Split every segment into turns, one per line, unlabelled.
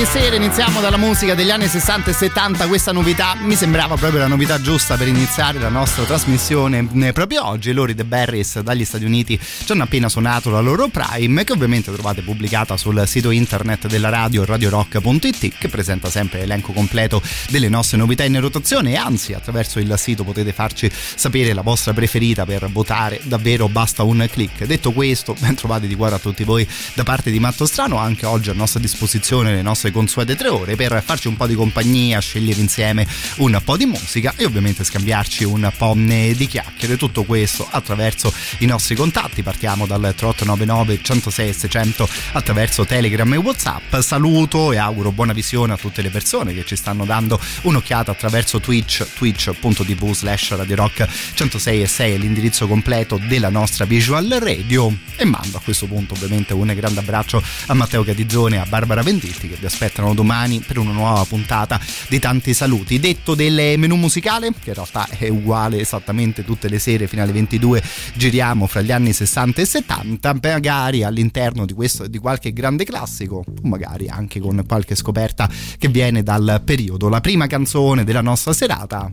ogni sera iniziamo dalla musica degli anni 60 e 70, questa novità mi sembrava proprio la novità giusta per iniziare la nostra trasmissione proprio oggi. Loro The Berries dagli Stati Uniti ci hanno appena suonato la loro Prime, che ovviamente trovate pubblicata sul sito internet della radio radiorock.it, che presenta sempre l'elenco completo delle nostre novità in rotazione. Anzi, attraverso il sito potete farci sapere la vostra preferita per votare. Davvero basta un clic. Detto questo, ben trovati di cuore a tutti voi da parte di Matto Strano, anche oggi a nostra disposizione nelle nostre consuete tre ore per farci un po' di compagnia, scegliere insieme un po' di musica e ovviamente scambiarci un po' di chiacchiere. Tutto questo attraverso i nostri contatti. Partiamo dal 3899 106 600 attraverso Telegram e Whatsapp. Saluto e auguro buona visione a tutte le persone che ci stanno dando un'occhiata attraverso Twitch, twitch.tv slash Radio Rock 106 e 6 è l'indirizzo completo della nostra visual radio e mando a questo punto ovviamente un grande abbraccio a Matteo Catizzone e a Barbara Venditti che vi aspettano domani per una nuova puntata di tanti saluti. Detto del menù musicale, che in realtà è uguale esattamente tutte le sere fino alle 22, giriamo fra gli anni 60 e 70, magari all'interno di, questo, di qualche grande classico, magari anche con qualche scoperta che viene dal periodo. La prima canzone della nostra serata,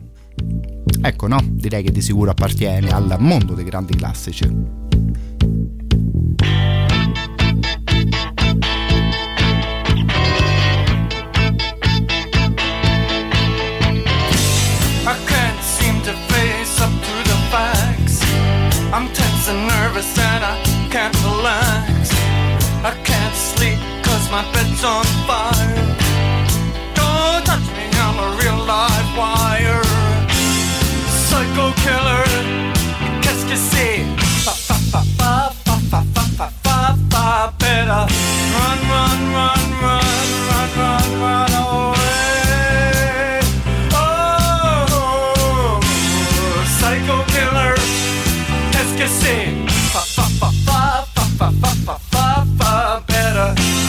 ecco no, direi che di sicuro appartiene al mondo dei grandi classici.
Nervous and I can't relax. I can't sleep cause my bed's on fire. Don't touch me, I'm a real live wire. Psycho killer, qu'est-ce que c'est? Fa fa fa fa fa fa fa fa fa better run, run, run, run, run, run, run away. Oh, psycho killer, qu'est-ce que c'est?
Far, far, far, far, far, far, far, far fa better.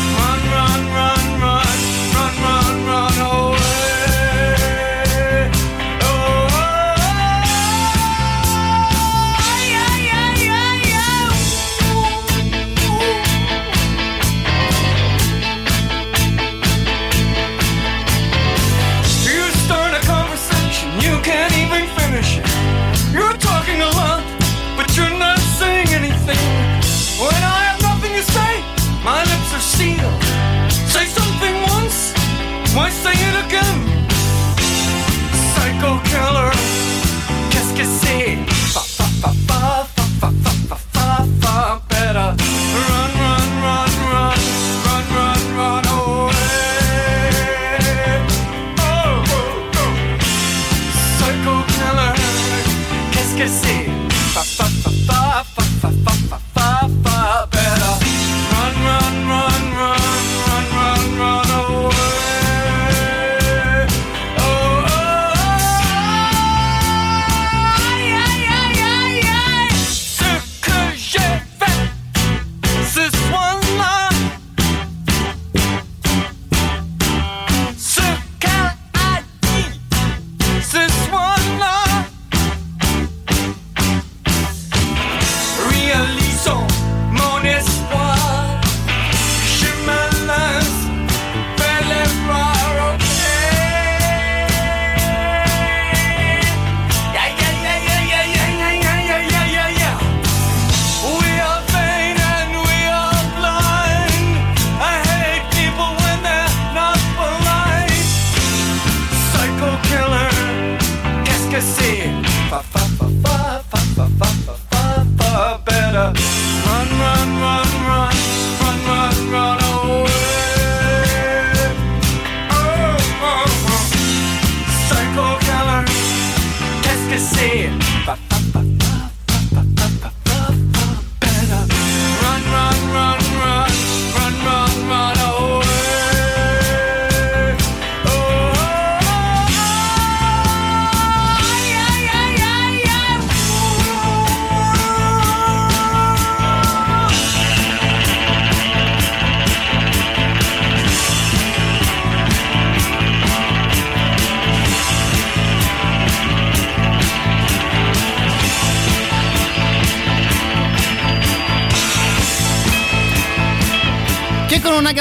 pa pa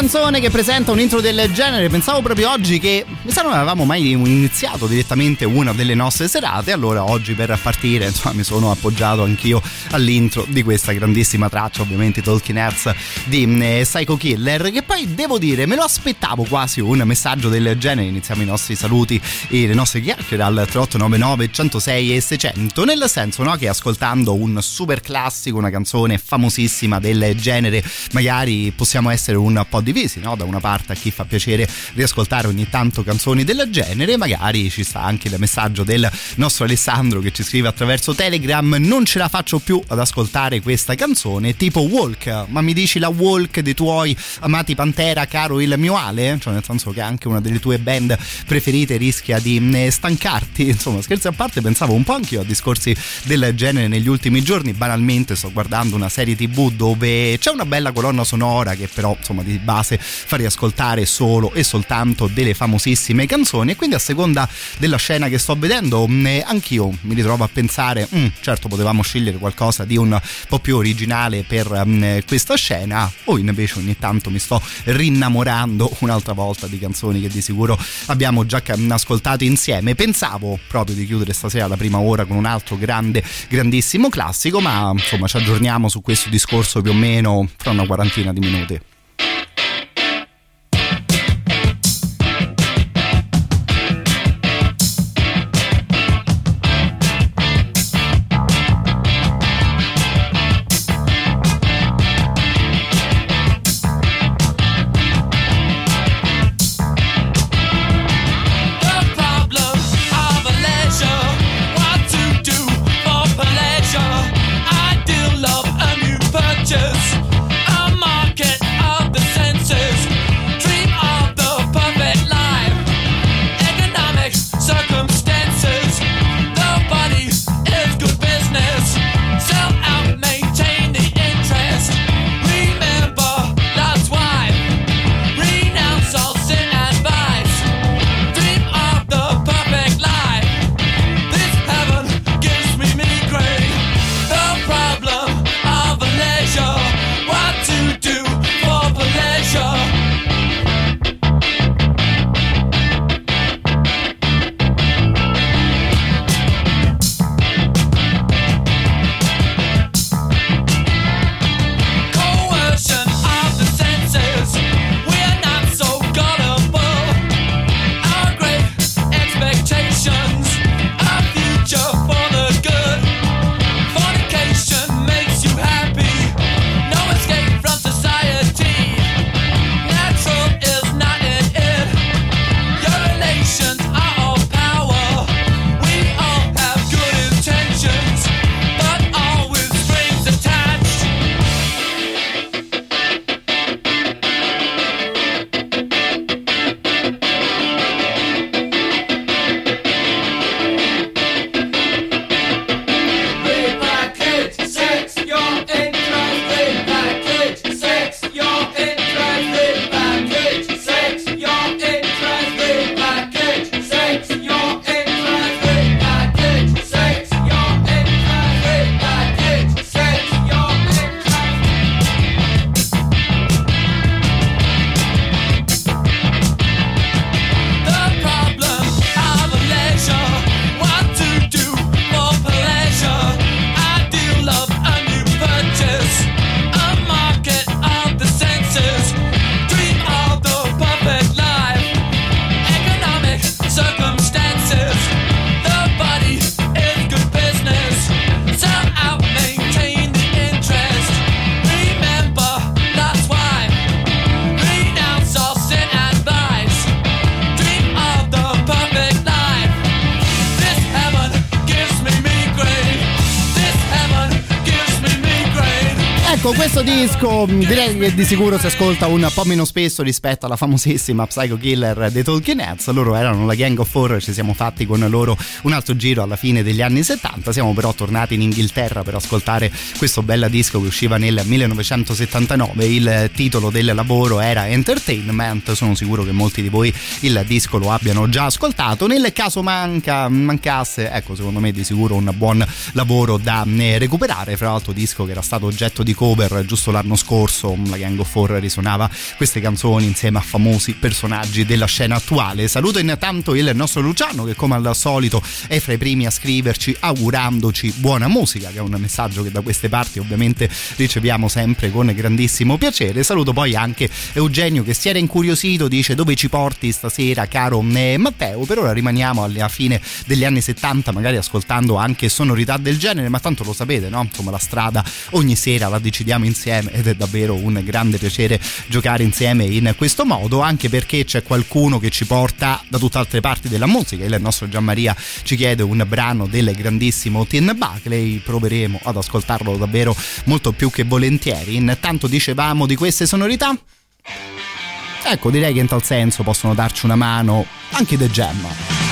canzone che presenta un intro del genere, pensavo proprio oggi che sa non avevamo mai iniziato direttamente una delle nostre serate, allora oggi per partire insomma mi sono appoggiato anch'io all'intro di questa grandissima traccia, ovviamente Talking Heads di eh, Psycho Killer, che poi devo dire me lo aspettavo quasi un messaggio del genere, iniziamo i nostri saluti e le nostre chiacchiere al 3899 106 e 600, nel senso no, che ascoltando un super classico, una canzone famosissima del genere, magari possiamo essere un po' divisi, no? da una parte a chi fa piacere riascoltare ogni tanto canzoni del genere, magari ci sta anche il messaggio del nostro Alessandro che ci scrive attraverso Telegram, non ce la faccio più ad ascoltare questa canzone, tipo Walk, ma mi dici la Walk dei tuoi amati Pantera, caro il mio Ale? Cioè nel senso che anche una delle tue band preferite rischia di mm, stancarti, insomma scherzi a parte pensavo un po' anch'io a discorsi del genere negli ultimi giorni, banalmente sto guardando una serie tv dove c'è una bella colonna sonora che però insomma di base fa riascoltare solo e soltanto delle famosissime canzoni. E quindi a seconda della scena che sto vedendo mm, anch'io mi ritrovo a pensare mm, certo potevamo scegliere qualcosa di un po' più originale per um, questa scena o invece ogni tanto mi sto rinnamorando un'altra volta di canzoni che di sicuro abbiamo già ascoltato insieme. Pensavo proprio di chiudere stasera la prima ora con un altro grande grandissimo classico ma insomma ci aggiorniamo su questo discorso più o meno fra una quarantina di minuti disco direi che di sicuro si ascolta un po' meno spesso rispetto alla famosissima Psycho Killer dei Talking Heads loro erano la Gang of Four ci siamo fatti con loro un altro giro alla fine degli anni 70 siamo però tornati in Inghilterra per ascoltare questo bel disco che usciva nel 1979 il titolo del lavoro era Entertainment. Sono sicuro che molti di voi il disco lo abbiano già ascoltato. Nel caso manca, mancasse ecco secondo me di sicuro un buon lavoro da eh, recuperare. Fra l'altro disco che era stato oggetto di cover giusto l'anno scorso la Gang of Four risuonava queste canzoni insieme a famosi personaggi della scena attuale. Saluto intanto il nostro Luciano che come al solito è fra i primi a scriverci augurandoci buona musica che è un messaggio che da queste parti ovviamente riceviamo sempre con grandissimo piacere. Saluto poi anche Eugenio che si era incuriosito dice dove ci porti stasera caro eh, Matteo? Per ora rimaniamo alla fine degli anni 70 magari ascoltando anche sonorità del genere ma tanto lo sapete no? insomma la strada ogni sera la decidiamo insieme ed è davvero un grande piacere giocare insieme in questo modo anche perché c'è qualcuno che ci porta da tutte altre parti della musica. Il nostro Gianmaria ci chiede un brano del grandissimo Tin Buckley proveremo ad ascoltarlo davvero molto più che volentieri. Intanto dicevamo di queste sonorità. Ecco direi che in tal senso possono darci una mano anche The Jam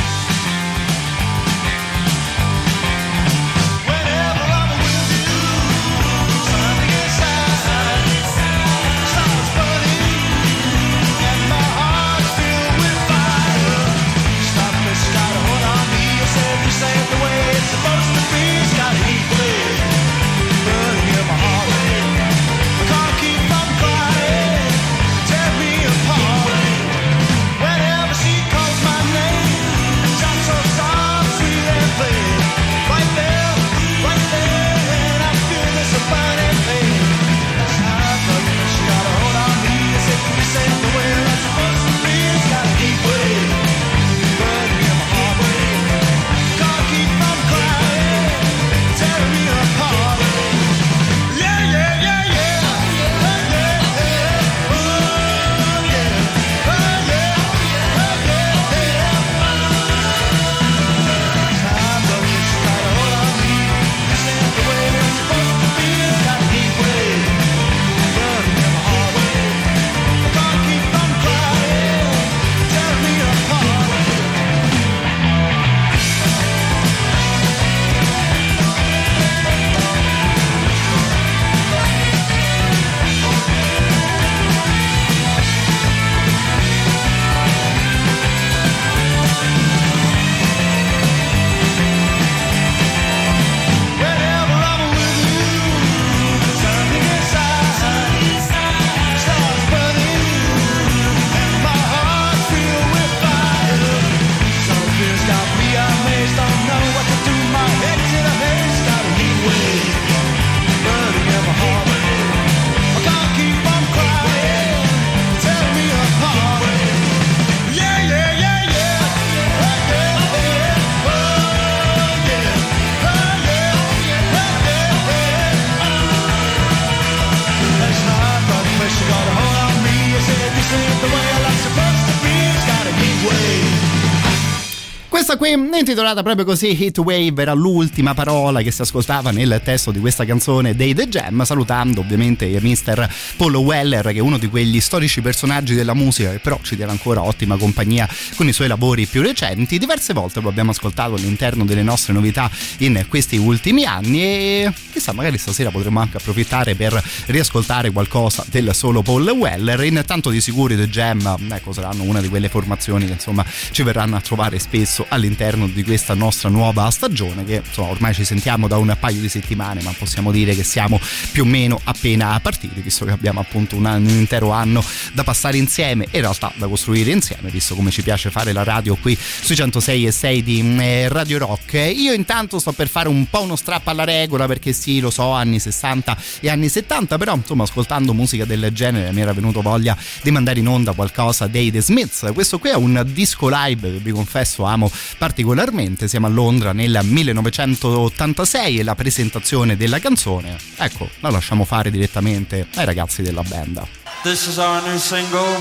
intitolata proprio così Hit Wave era l'ultima parola che si ascoltava nel testo di questa canzone dei The Jam salutando ovviamente il mister Paul Weller che è uno di quegli storici personaggi della musica che però ci tiene ancora ottima compagnia con i suoi lavori più recenti. Diverse volte lo abbiamo ascoltato all'interno delle nostre novità in questi ultimi anni e chissà magari stasera potremmo anche approfittare per riascoltare qualcosa del solo Paul Weller. Intanto di sicuro i The Jam ecco saranno una di quelle formazioni che insomma ci verranno a trovare spesso all'interno di questa nostra nuova stagione che insomma ormai ci sentiamo da un paio di settimane ma possiamo dire che siamo più o meno appena partiti visto che abbiamo appunto un, anno, un intero anno da passare insieme. E in realtà da costruire insieme visto come ci piace fare la radio qui sui 106 e 6 di eh, Radio Rock. Io intanto sto per fare un po' uno strappo alla regola perché sì lo so anni 60 e anni 70 però insomma ascoltando musica del genere mi era venuto voglia di mandare in onda qualcosa dei The Smiths. Questo qui è un disco live che vi confesso amo particolarmente. Siamo a Londra nel 1986 e la presentazione della canzone, ecco, la lasciamo fare direttamente ai ragazzi della band.
This is our new single.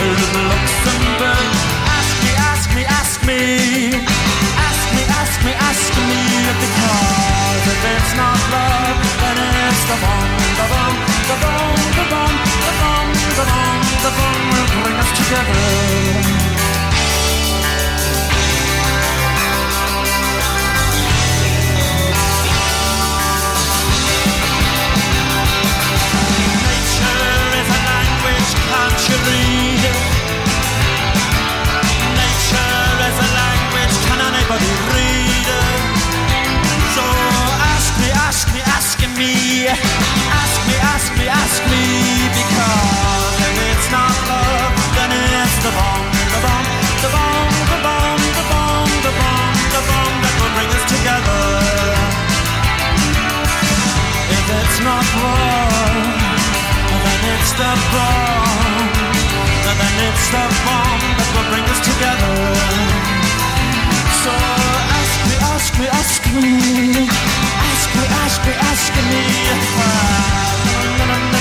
Luxembourg. Ask me, ask me, ask me, ask me, ask me, ask me, if it's not love, then it's the bomb, the bomb, the bomb, the bomb, the bomb, the bomb, the bomb will bring us together. Nature is a language, can't read me, ask me, ask me, ask me, because if it's not love, then it's the bomb, the bomb, the bomb, the bomb, the bomb, the bomb, the bomb that will bring us together. If it's not love, then it's the bomb. Then it's the bomb that will bring us together. So ask me, ask me, ask me, ask me, ask me, ask me.
E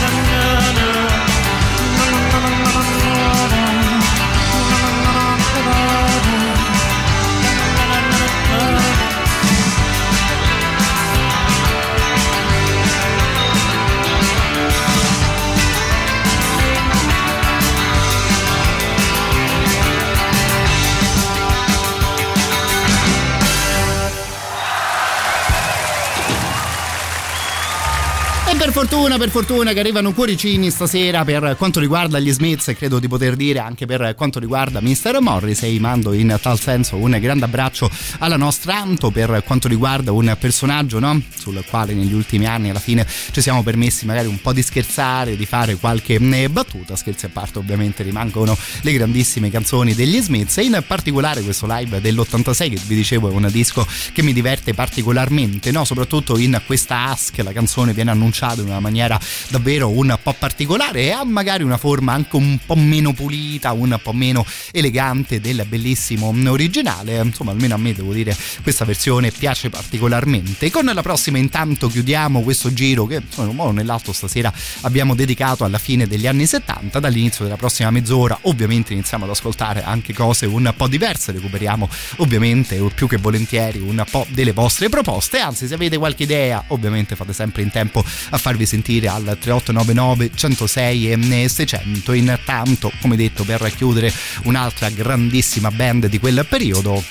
per fortuna, per fortuna che arrivano cuoricini stasera per quanto riguarda gli Smiths e credo di poter dire anche per quanto riguarda Mr. Morrissey, mando in tal senso un grande abbraccio alla nostra Anto per quanto riguarda un personaggio no? sul quale negli ultimi anni alla fine ci siamo permessi magari un po' di scherzare, di fare qualche eh, battuta, scherzi a parte ovviamente rimangono le grandissime canzoni degli Smiths e in particolare questo live dell'86 che vi dicevo è un disco che mi diverte particolarmente, no? soprattutto in questa ask la canzone viene annunciata in una maniera davvero un po' particolare e ha magari una forma anche un po' meno pulita, un po' meno elegante del bellissimo originale. Insomma, almeno a me devo dire questa versione piace particolarmente. Con la prossima intanto chiudiamo questo giro che insomma, in un modo o nell'altro stasera abbiamo dedicato alla fine degli anni 70. Dall'inizio della prossima mezz'ora ovviamente iniziamo ad ascoltare anche cose un po' diverse, recuperiamo ovviamente più che volentieri un po' delle vostre proposte, anzi se avete qualche idea ovviamente fate sempre in tempo a farvi sentire al 3899 106 e 600 intanto come detto per chiudere un'altra grandissima band di quel periodo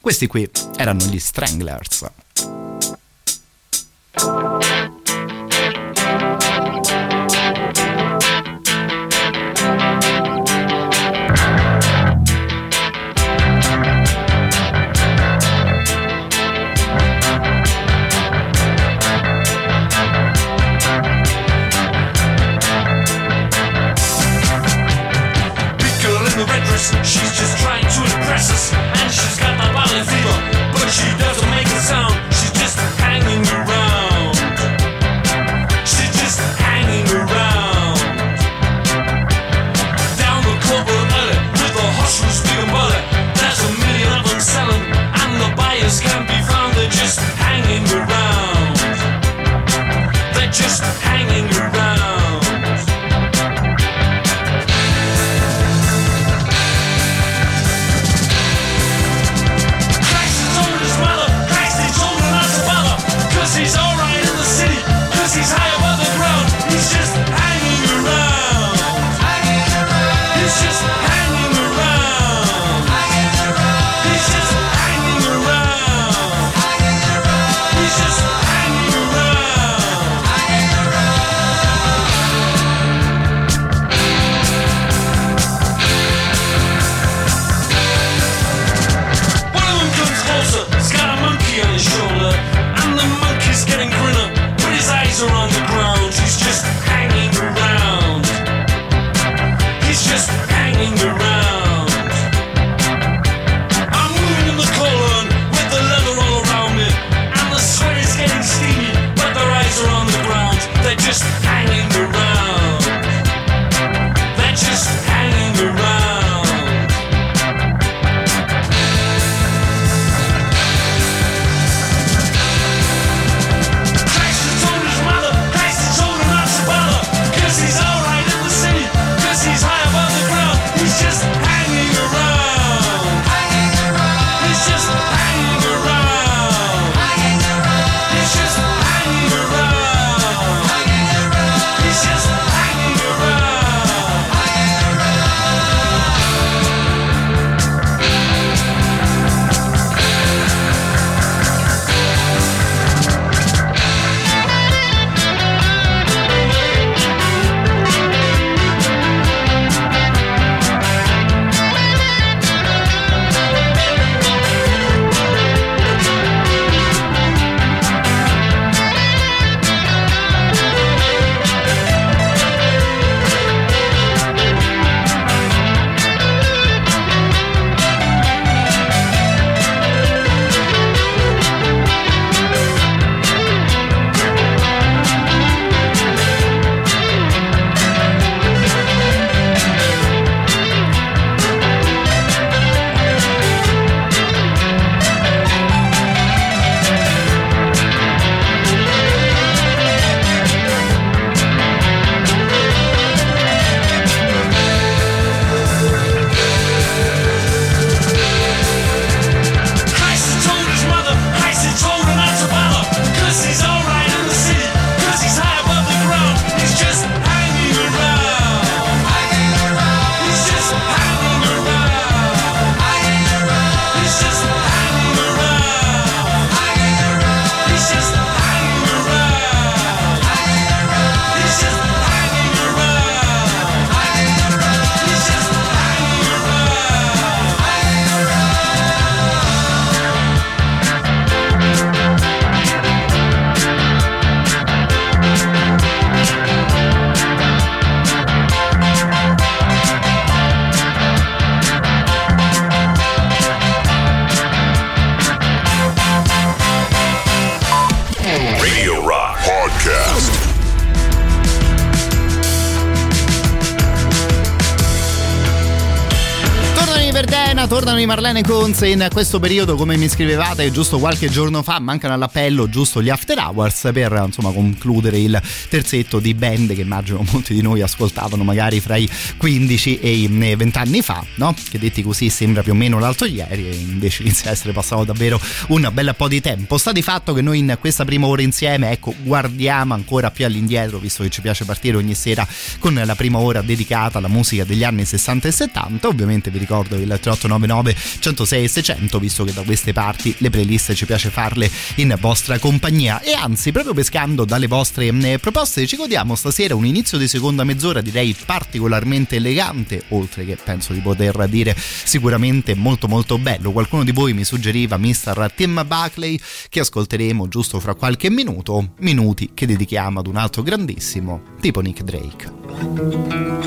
questi qui erano gli Stranglers Marlene Conze in questo periodo come mi scrivevate giusto qualche giorno fa mancano all'appello giusto gli after hours per insomma concludere il terzetto di band che immagino molti di noi ascoltavano magari fra i 15 e i 20 anni fa no? che detti così sembra più o meno l'altro ieri e invece inizia a essere passato davvero un bel po' di tempo sta di fatto che noi in questa prima ora insieme ecco guardiamo ancora più all'indietro visto che ci piace partire ogni sera con la prima ora dedicata alla musica degli anni 60 e 70 ovviamente vi ricordo il 3899 106 e 600 visto che da queste parti le playlist ci piace farle in vostra compagnia e anzi proprio pescando dalle vostre eh, proposte ci godiamo stasera un inizio di seconda mezz'ora direi particolarmente elegante oltre che penso di poter dire sicuramente molto molto bello qualcuno di voi mi suggeriva Mr. Tim Buckley che ascolteremo giusto fra qualche minuto minuti che dedichiamo ad un altro grandissimo tipo Nick Drake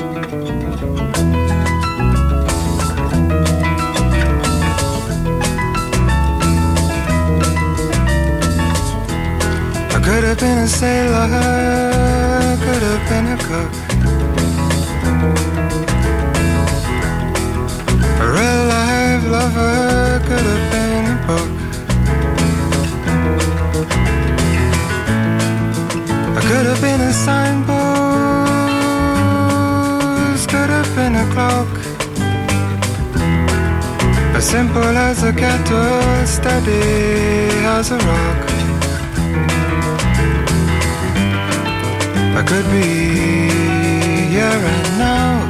could have been a sailor, could have been a cook. A real life lover could have been a book. I could have been a signpost, could have been a clock. As simple as a kettle, steady as a rock. I could be here and now.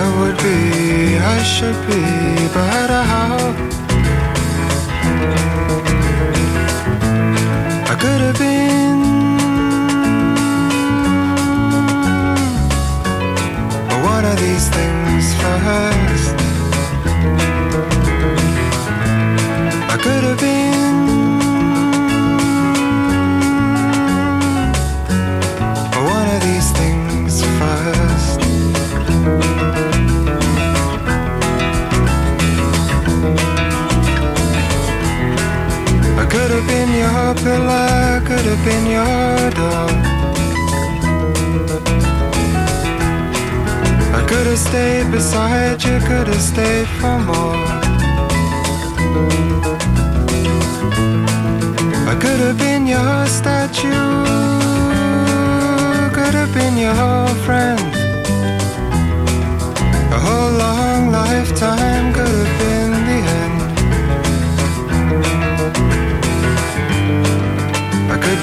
I would be, I should be, but how? I could have been. One of these things first. Have been your pillar, could have been your door. I could have stayed beside you, could have stayed for more. I could have been your statue, could have been your friend. A whole long lifetime could have been the end.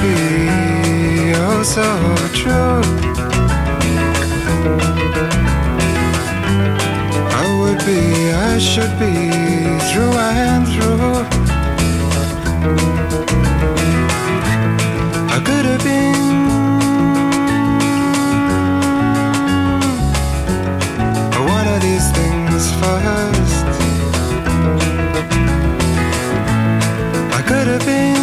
Be oh so true. I would be, I should be through and through. I could have been. One of these things first. I could have been.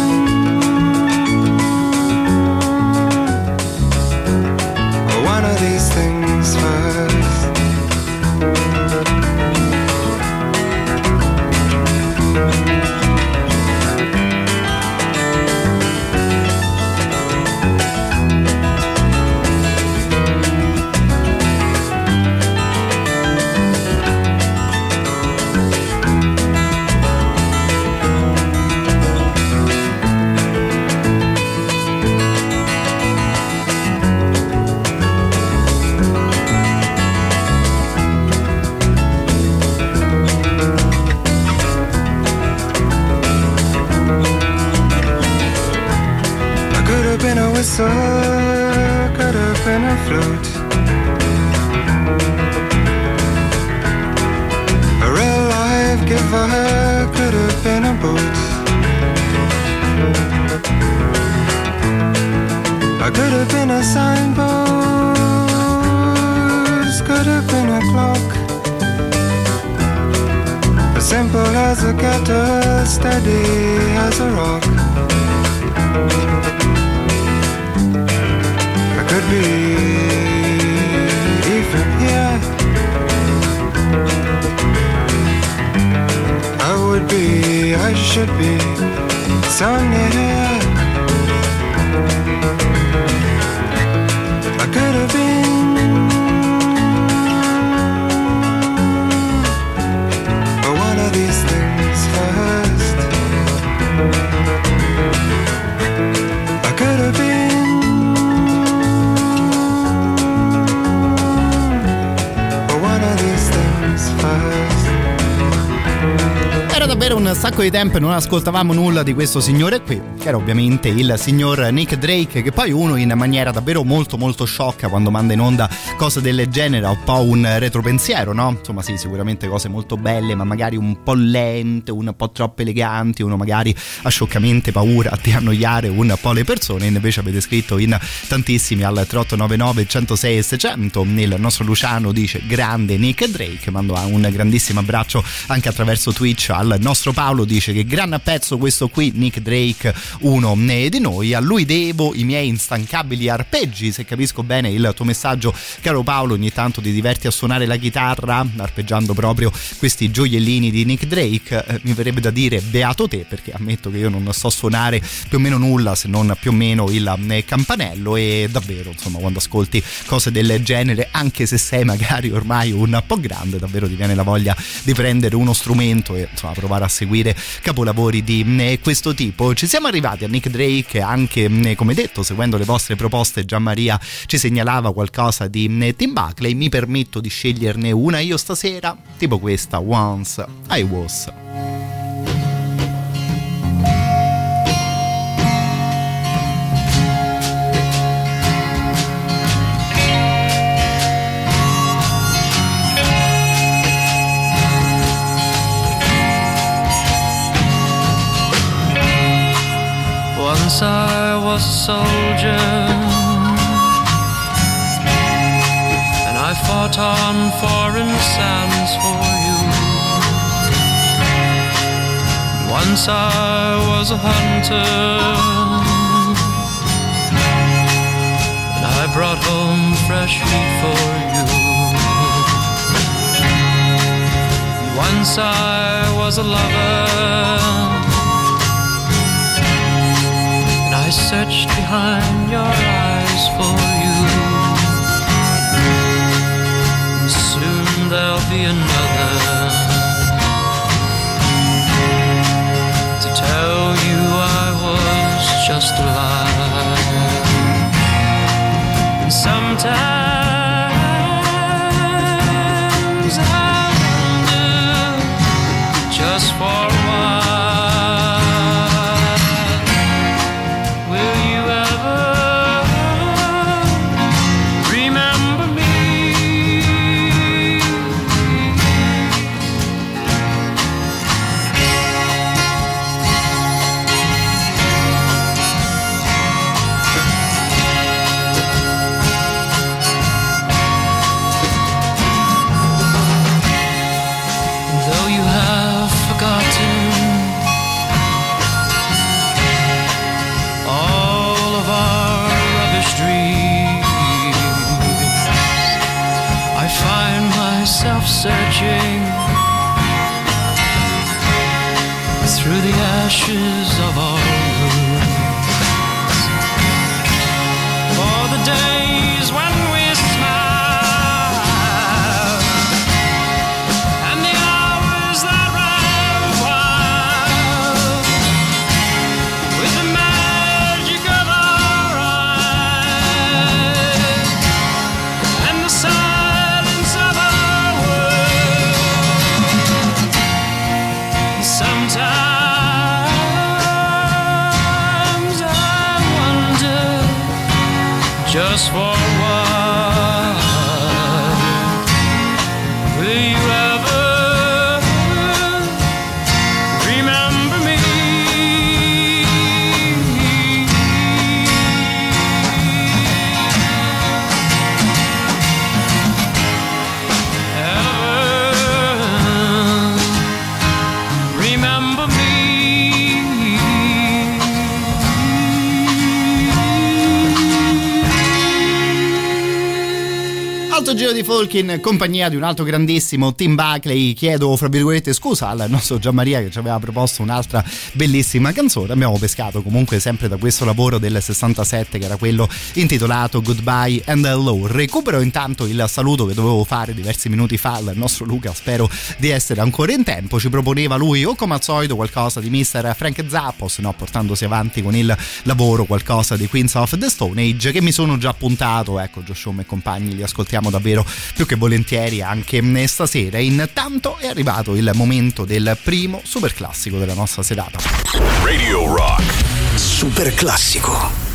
Di tempo non ascoltavamo nulla di questo signore qui, che era ovviamente il signor Nick Drake, che poi uno in maniera davvero molto molto sciocca quando manda in onda cose del genere ha un po' un retropensiero, no? Insomma sì, sicuramente cose molto belle, ma magari un po' lente, un po' troppo eleganti, uno magari ha scioccamente paura di annoiare un po' le persone, invece avete scritto in tantissimi al 3899 106 e 600, il nostro Luciano dice grande Nick Drake, mando un grandissimo abbraccio anche attraverso Twitch al nostro Paolo dice che gran pezzo questo qui Nick Drake uno di noi. A lui devo i miei instancabili arpeggi se capisco bene il tuo messaggio caro Paolo. Ogni tanto ti diverti a suonare la chitarra arpeggiando proprio questi gioiellini di Nick Drake. Eh, mi verrebbe da dire beato te perché ammetto che io non so suonare più o meno nulla se non più o meno il eh, campanello. E davvero insomma quando ascolti cose del genere anche se sei magari ormai un po' grande davvero ti viene la voglia di prendere uno strumento e insomma provare a seguire capolavori di eh, questo tipo. Ci siamo arrivati a Nick Drake anche eh, come detto seguendo le vostre proposte Gian Maria ci segnalava qualcosa di eh, Tim Buckley, mi permetto di sceglierne una io stasera, tipo questa Once I Was.
Once I was a soldier. And I fought on foreign sands for you. Once I was a hunter. And I brought home fresh meat for you. Once I was a lover I searched behind your eyes for you. Soon there'll be another to tell you I was just a lie. And sometimes
wishing Folk in compagnia di un altro grandissimo Tim Buckley. Chiedo, fra virgolette, scusa al nostro Gianmaria che ci aveva proposto un'altra bellissima canzone. Abbiamo pescato comunque sempre da questo lavoro del 67 che era quello intitolato Goodbye and Hello. Recupero intanto il saluto che dovevo fare diversi minuti fa al nostro Luca. Spero di essere ancora in tempo. Ci proponeva lui o come al solito qualcosa di Mr. Frank Zappo, se no portandosi avanti con il lavoro qualcosa di Queens of the Stone Age che mi sono già appuntato. Ecco, Joshua e compagni li ascoltiamo davvero più che volentieri anche stasera. Intanto è arrivato il momento del primo super classico della nostra serata.
Radio Rock.
Super classico.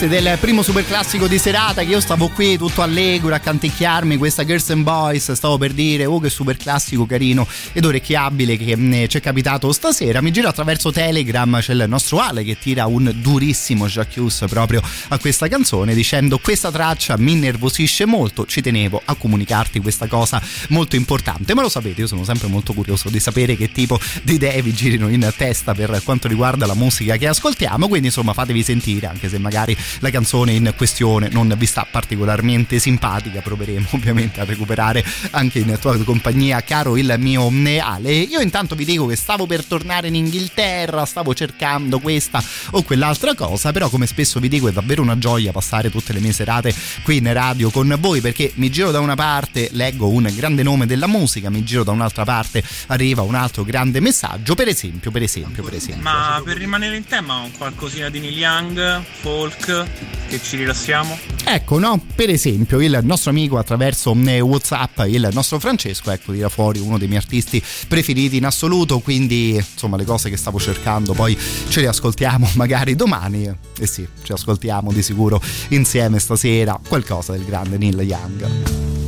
Protagonisti del primo super classico di serata, che io stavo qui tutto allegro a canticchiarmi questa Girls and Boys, stavo per dire, oh che super classico carino ed orecchiabile che mm, ci è capitato stasera. Mi giro attraverso Telegram, c'è il nostro Ale che tira un durissimo Jacques proprio a questa canzone dicendo questa traccia mi innervosisce molto, ci tenevo a comunicarti questa cosa molto importante. Ma lo sapete, io sono sempre molto curioso di sapere che tipo di idee vi girino in testa per quanto riguarda la musica che ascoltiamo, quindi insomma
fatevi sentire anche se magari la canzone in questione non vi sta particolarmente simpatica proveremo ovviamente a recuperare anche in tua compagnia caro il mio Ale io intanto vi dico che stavo per tornare in Inghilterra stavo cercando questa o quell'altra cosa però come spesso vi dico è davvero una gioia passare tutte le mie serate qui in radio con voi perché mi giro da una parte leggo un grande nome della musica mi giro da un'altra parte arriva un altro grande messaggio per esempio per esempio per esempio.
Ma per rimanere in tema un qualcosina di Neil Young folk che ci rilassiamo?
Ecco no per esempio il nostro amico attraverso eh, whatsapp il nostro Francesco ecco tira fuori uno dei miei artisti preferiti in assoluto quindi insomma le cose che stavo cercando poi ce le ascoltiamo magari domani e eh sì ci ascoltiamo di sicuro insieme stasera qualcosa del grande Neil Young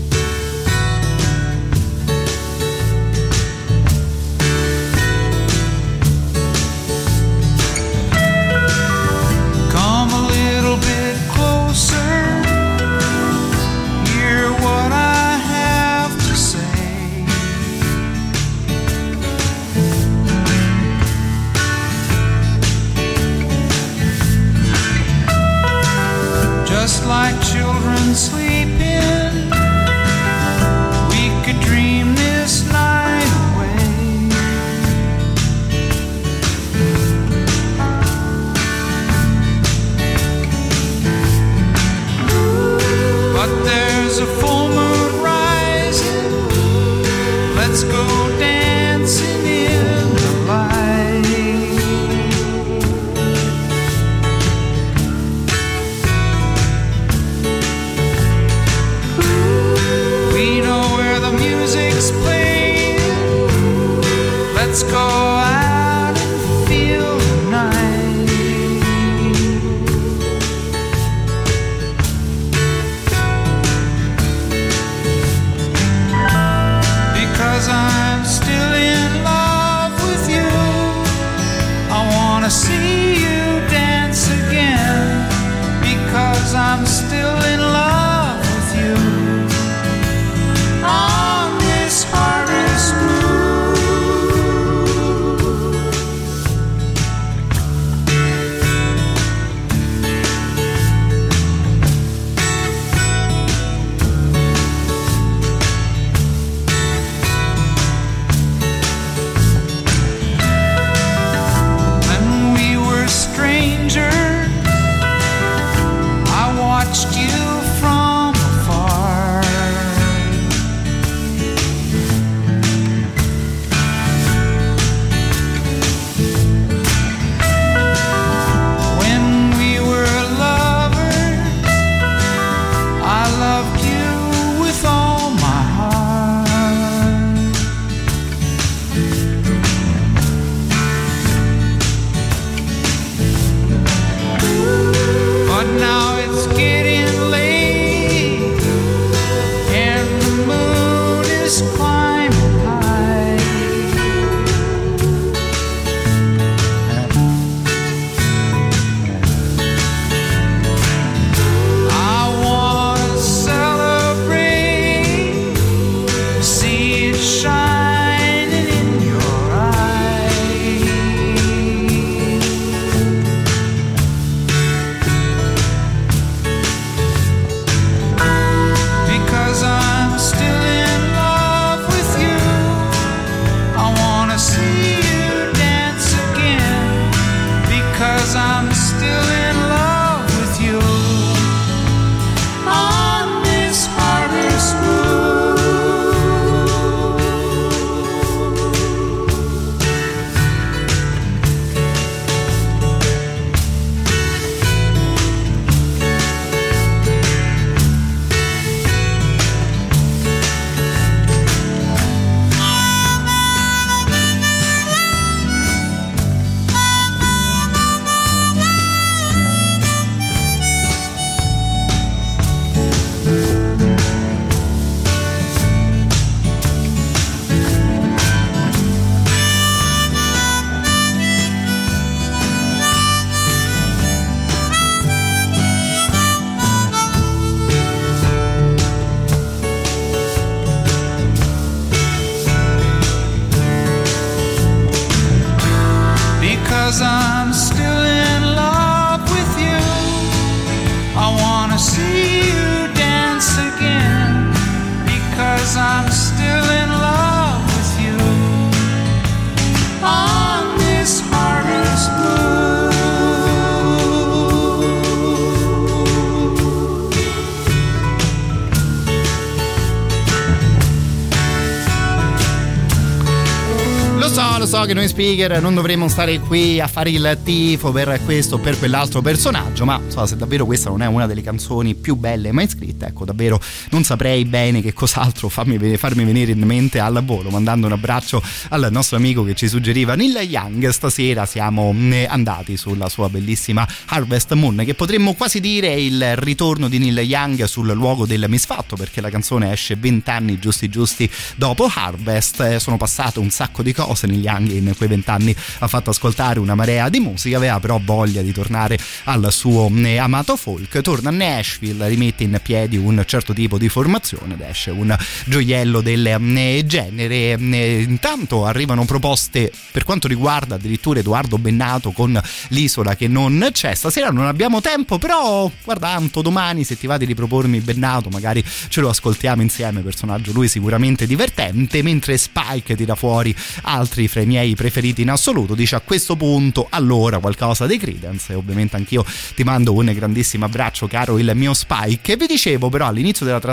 speaker non dovremmo stare qui a fare il tifo per questo o per quell'altro personaggio, ma so, se davvero questa non è una delle canzoni più belle mai scritte, ecco, davvero non saprei bene che cos'altro farmi, farmi venire in mente al volo, mandando un abbraccio al nostro amico che ci suggeriva Neil Young. Stasera siamo eh, andati sulla sua bellissima Harvest Moon, che potremmo quasi dire il ritorno di Neil Young sul luogo del misfatto, perché la canzone esce vent'anni giusti giusti dopo Harvest. Eh, sono passate un sacco di cose negli Young in quei vent'anni ha fatto ascoltare una marea di musica, aveva però voglia di tornare al suo eh, amato folk, torna a Nashville, rimette in piedi un certo tipo di formazione ed esce un gioiello del eh, genere. Eh, intanto arrivano proposte per quanto riguarda addirittura Edoardo Bennato con l'isola che non c'è. Stasera non abbiamo tempo, però guarda Anto, domani se ti va di ripropormi Bennato, magari ce lo ascoltiamo insieme, personaggio lui sicuramente divertente, mentre Spike tira fuori altri fra i miei preferiti in assoluto, dice a questo punto allora qualcosa dei Credence e ovviamente anch'io ti mando un grandissimo abbraccio caro il mio Spike e vi dicevo però all'inizio della trasmissione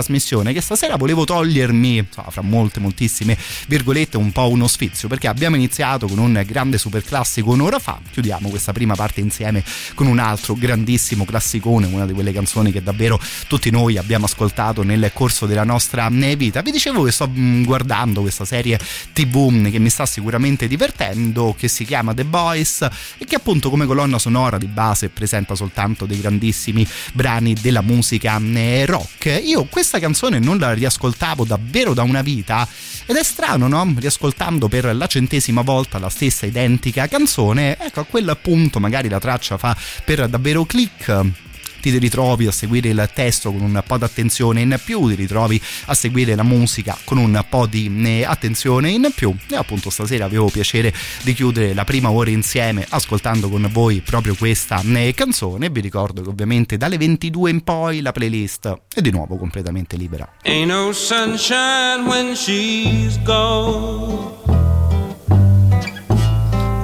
che stasera volevo togliermi, fra molte moltissime virgolette, un po' uno sfizio perché abbiamo iniziato con un grande super classico un'ora fa, chiudiamo questa prima parte insieme con un altro grandissimo classicone, una di quelle canzoni che davvero tutti noi abbiamo ascoltato nel corso della nostra vita. Vi dicevo che sto mm, guardando questa serie TV che mi sta sicuramente divertendo, che si chiama The Boys e che appunto come colonna sonora di base presenta soltanto dei grandissimi brani della musica eh, rock. Io questa canzone non la riascoltavo davvero da una vita ed è strano, no? Riascoltando per la centesima volta la stessa identica canzone, ecco a quel punto magari la traccia fa per davvero click ti ritrovi a seguire il testo con un po' di attenzione in più, ti ritrovi a seguire la musica con un po' di eh, attenzione in più. E appunto stasera avevo piacere di chiudere la prima ora insieme ascoltando con voi proprio questa eh, canzone. Vi ricordo che ovviamente dalle 22 in poi la playlist è di nuovo completamente libera.
Ain't no sunshine when she's gone.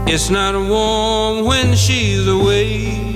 It's not warm when she's away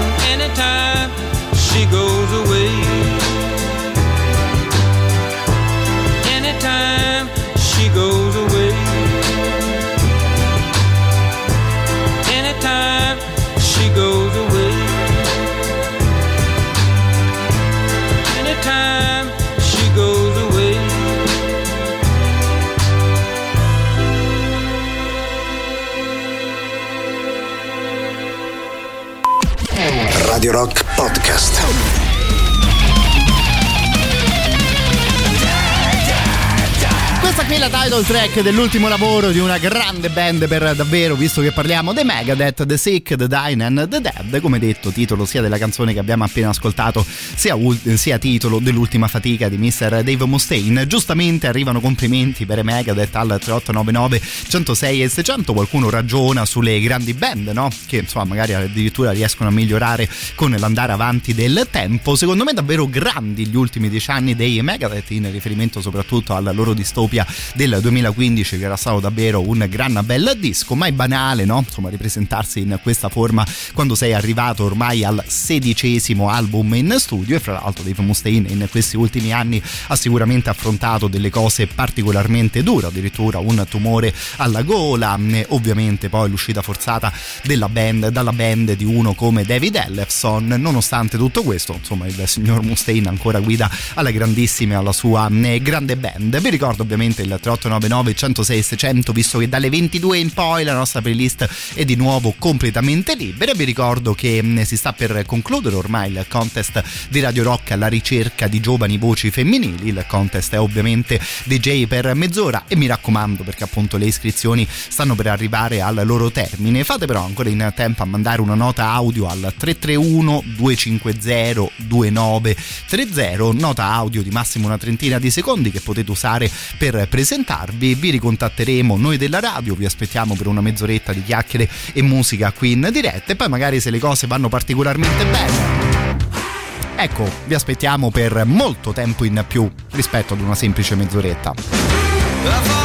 Radio Rock Podcast.
La title track dell'ultimo lavoro di una grande band per davvero, visto che parliamo dei Megadeth, The Sick, The Dying and The Dead, come detto, titolo sia della canzone che abbiamo appena ascoltato, sia, sia titolo dell'ultima fatica di Mr. Dave Mustaine. Giustamente arrivano complimenti per i Megadeth al 3899 106 e 600, qualcuno ragiona sulle grandi band, no? Che insomma magari addirittura riescono a migliorare con l'andare avanti del tempo. Secondo me davvero grandi gli ultimi dieci anni dei Megadeth in riferimento soprattutto alla loro distopia del 2015 che era stato davvero un gran bel disco ma è banale no? insomma ripresentarsi in questa forma quando sei arrivato ormai al sedicesimo album in studio e fra l'altro Dave Mustaine in questi ultimi anni ha sicuramente affrontato delle cose particolarmente dure addirittura un tumore alla gola ovviamente poi l'uscita forzata della band, dalla band di uno come David Ellefson nonostante tutto questo insomma il signor Mustaine ancora guida alla grandissima alla sua grande band vi ricordo ovviamente il 3899 106 600 visto che dalle 22 in poi la nostra playlist è di nuovo completamente libera. Vi ricordo che si sta per concludere ormai il contest di Radio Rock alla ricerca di giovani voci femminili. Il contest è ovviamente DJ per mezz'ora e mi raccomando perché appunto le iscrizioni stanno per arrivare al loro termine. Fate però ancora in tempo a mandare una nota audio al 331 250 2930 nota audio di massimo una trentina di secondi che potete usare per presentarvi vi ricontatteremo noi della radio vi aspettiamo per una mezz'oretta di chiacchiere e musica qui in diretta e poi magari se le cose vanno particolarmente bene. Ecco vi aspettiamo per molto tempo in più rispetto ad una semplice mezz'oretta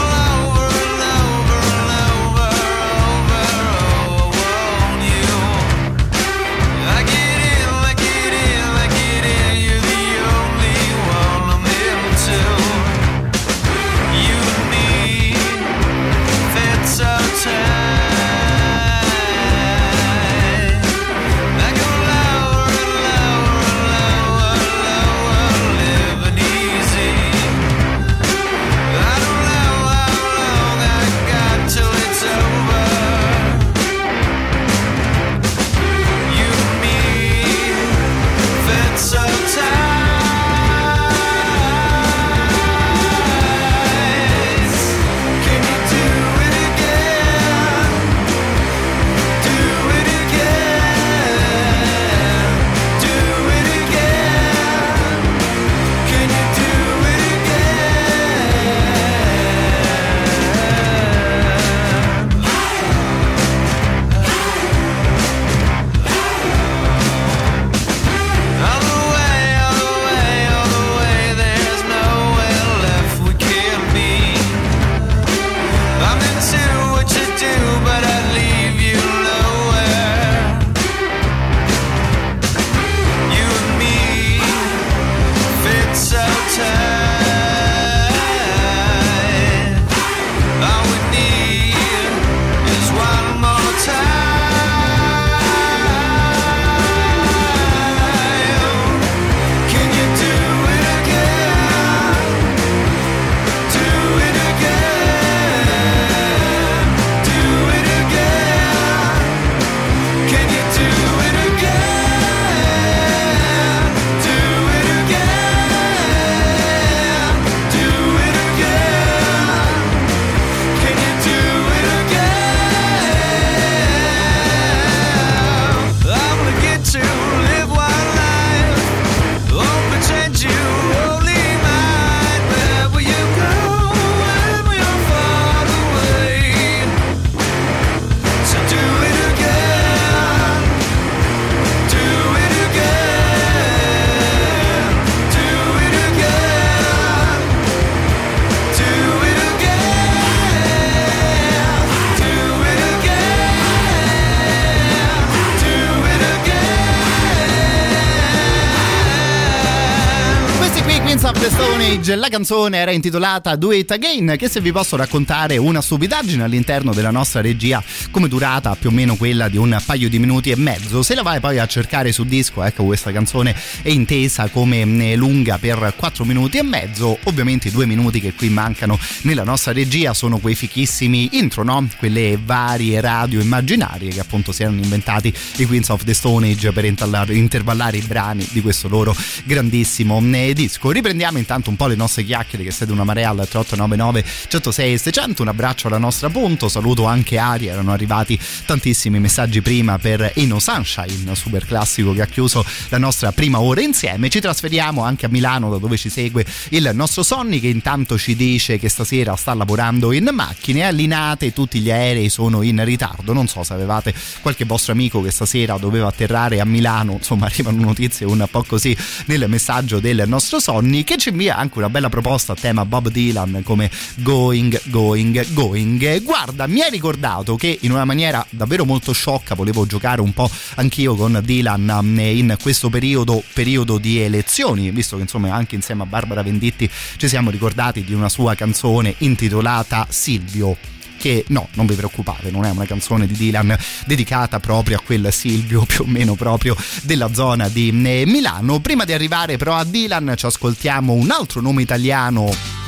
Age, la canzone era intitolata Do It Again, che se vi posso raccontare una stupidaggine all'interno della nostra regia, come durata più o meno quella di un paio di minuti e mezzo. Se la vai poi a cercare su disco, ecco questa canzone è intesa come mm, lunga per 4 minuti e mezzo. Ovviamente i due minuti che qui mancano nella nostra regia sono quei fichissimi intro, no? Quelle varie radio immaginarie che appunto si erano inventati i Queens of the Stone Age per intervallare i brani di questo loro grandissimo mm, disco. Riprendiamo intanto un po' le le nostre chiacchiere che siete una marea al 3899 106 600 un abbraccio alla nostra Ponto saluto anche Aria erano arrivati tantissimi messaggi prima per Eno Sunshine super classico che ha chiuso la nostra prima ora insieme. Ci trasferiamo anche a Milano da dove ci segue il nostro Sonny che intanto ci dice che stasera sta lavorando in macchine allinate. Tutti gli aerei sono in ritardo. Non so se avevate qualche vostro amico che stasera doveva atterrare a Milano. Insomma arrivano notizie un po' così nel messaggio del nostro Sonny che ci
invia anche una una bella proposta a tema Bob Dylan come Going, Going, Going. Guarda, mi hai ricordato che in una maniera davvero molto sciocca volevo giocare un po' anch'io con Dylan um, in questo periodo, periodo di elezioni, visto che insomma anche insieme a Barbara Venditti ci siamo ricordati di una sua canzone intitolata Silvio che no, non vi preoccupate, non è una canzone di Dylan dedicata proprio a quel Silvio più o meno proprio della zona di eh, Milano. Prima di arrivare però a Dylan ci ascoltiamo un altro nome italiano.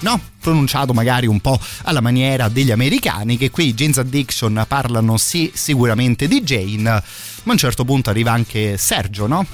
No, pronunciato magari un po' alla maniera degli americani che qui James Addiction parlano sì sicuramente di Jane, ma a un certo punto arriva anche Sergio, no?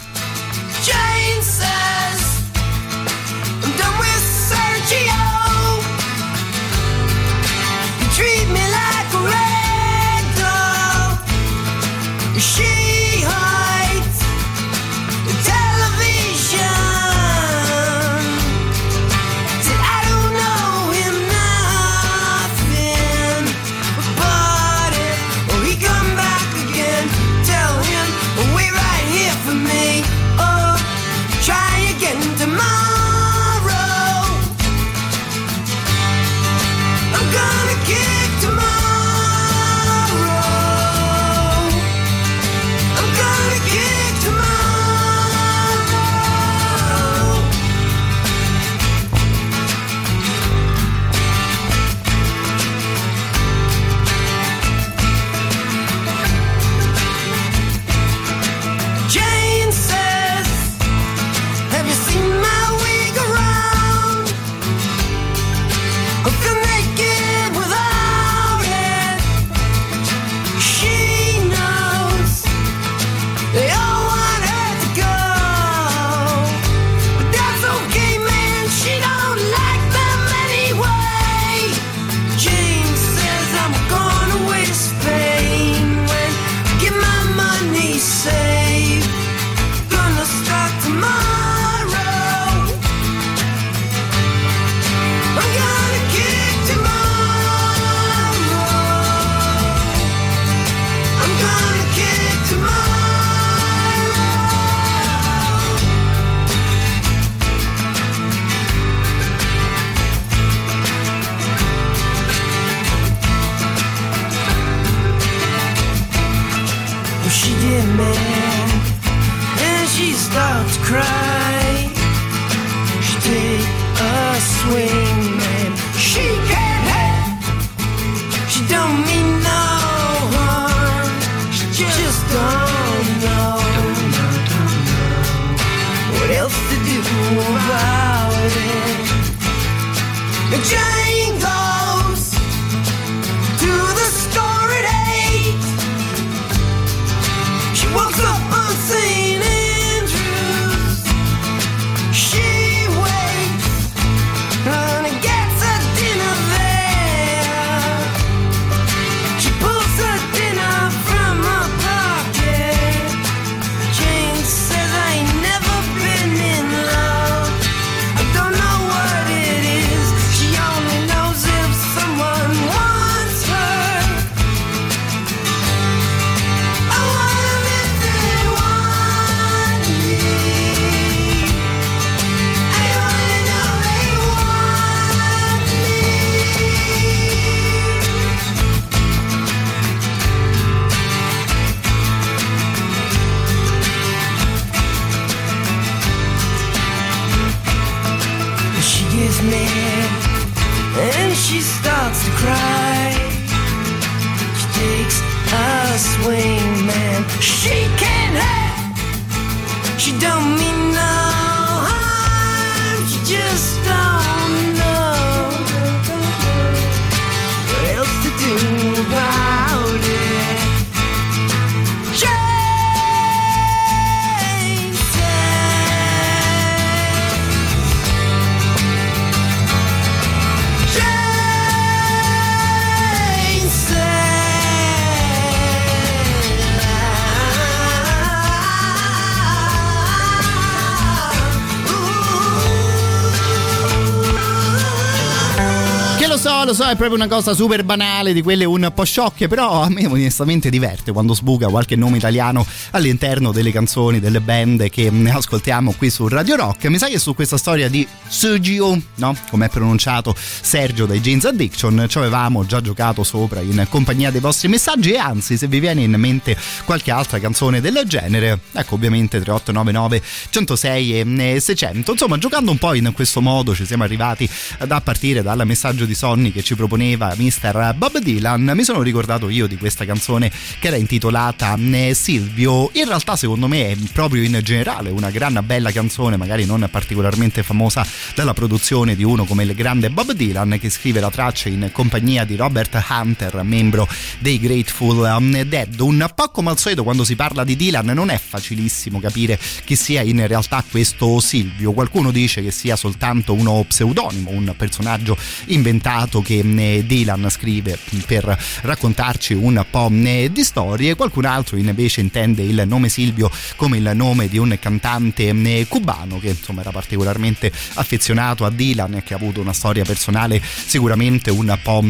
È proprio una cosa super banale, di quelle un po' sciocche, però a me onestamente diverte quando sbuca qualche nome italiano all'interno delle canzoni, delle band che ascoltiamo qui su Radio Rock. Mi sa che su questa storia di Sergio, no? Come è pronunciato Sergio dai Jeans Addiction, ci avevamo già giocato sopra in compagnia dei vostri messaggi e anzi, se vi viene in mente qualche altra canzone del genere, ecco ovviamente 3899 106 e 600. Insomma, giocando un po' in questo modo ci siamo arrivati a partire dal messaggio di Sonny che ci proponeva Mr. Bob Dylan, mi sono ricordato io di questa canzone che era intitolata eh, Silvio. In realtà, secondo me, è proprio in generale una gran bella canzone, magari non particolarmente famosa dalla produzione di uno come il grande Bob Dylan, che scrive la traccia in compagnia di Robert Hunter, membro dei Grateful um, Dead. Un po' come al solito quando si parla di Dylan non è facilissimo capire chi sia in realtà questo Silvio. Qualcuno dice che sia soltanto uno pseudonimo, un personaggio inventato che eh, Dylan scrive per raccontarci un po' eh, di storie, qualcun altro invece intende il nome Silvio come il nome di un cantante cubano che insomma era particolarmente affezionato a Dylan e che ha avuto una storia personale sicuramente un po'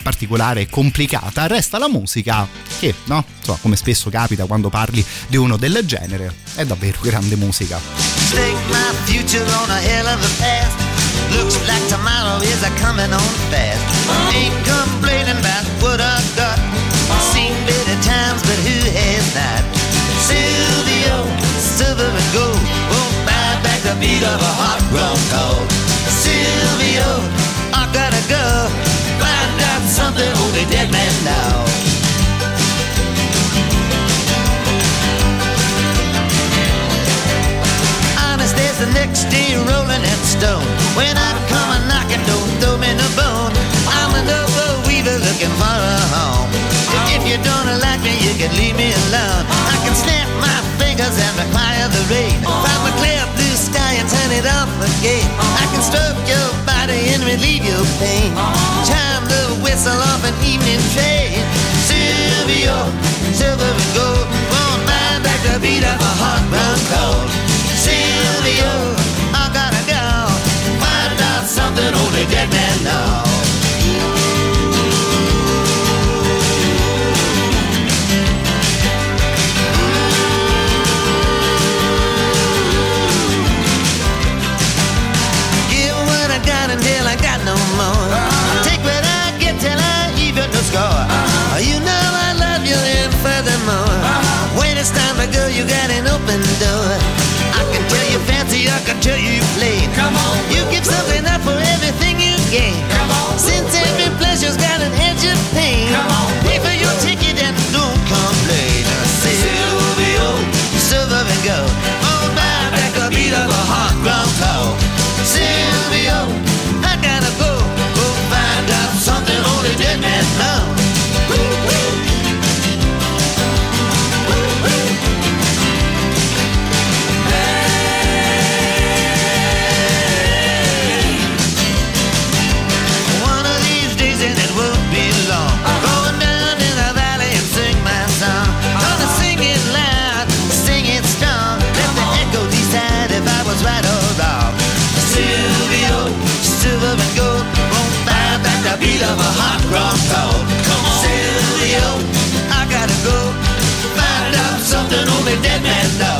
particolare e complicata. Resta la musica che, no? Insomma, come spesso capita quando parli di uno del genere, è davvero grande musica.
Looks like tomorrow is a coming on fast. Ain't complaining about what I got. Seen better times, but who has not? Beat of a hot ground cold. Silvio, I gotta go. Find out something only dead man know. Honest as the next day rolling in stone. When I come a knocking, don't throw me no bone. I'm a noble weaver looking for a home. If you don't like me, you can leave me alone. I can snap my fingers and require the rain. Find a clear sky and turn it off again. I can stroke your body and relieve your pain. Chime the whistle off an evening train. Silvio, silver and gold. Won't buy back the beat of a hot brown cold. Silvio, I gotta go. Find out something only dead men know. It's time to go, you got an open door. I can tell you fancy, I can tell you plain. Come on, you give something up for everything you gain. Come on, since every pleasure's got an edge of pain. Come on, pay for your ticket and don't complain. Silvio, silver and gold. Of a hot rock cold. Come on, Silvio, I gotta go. Find out something only dead men know.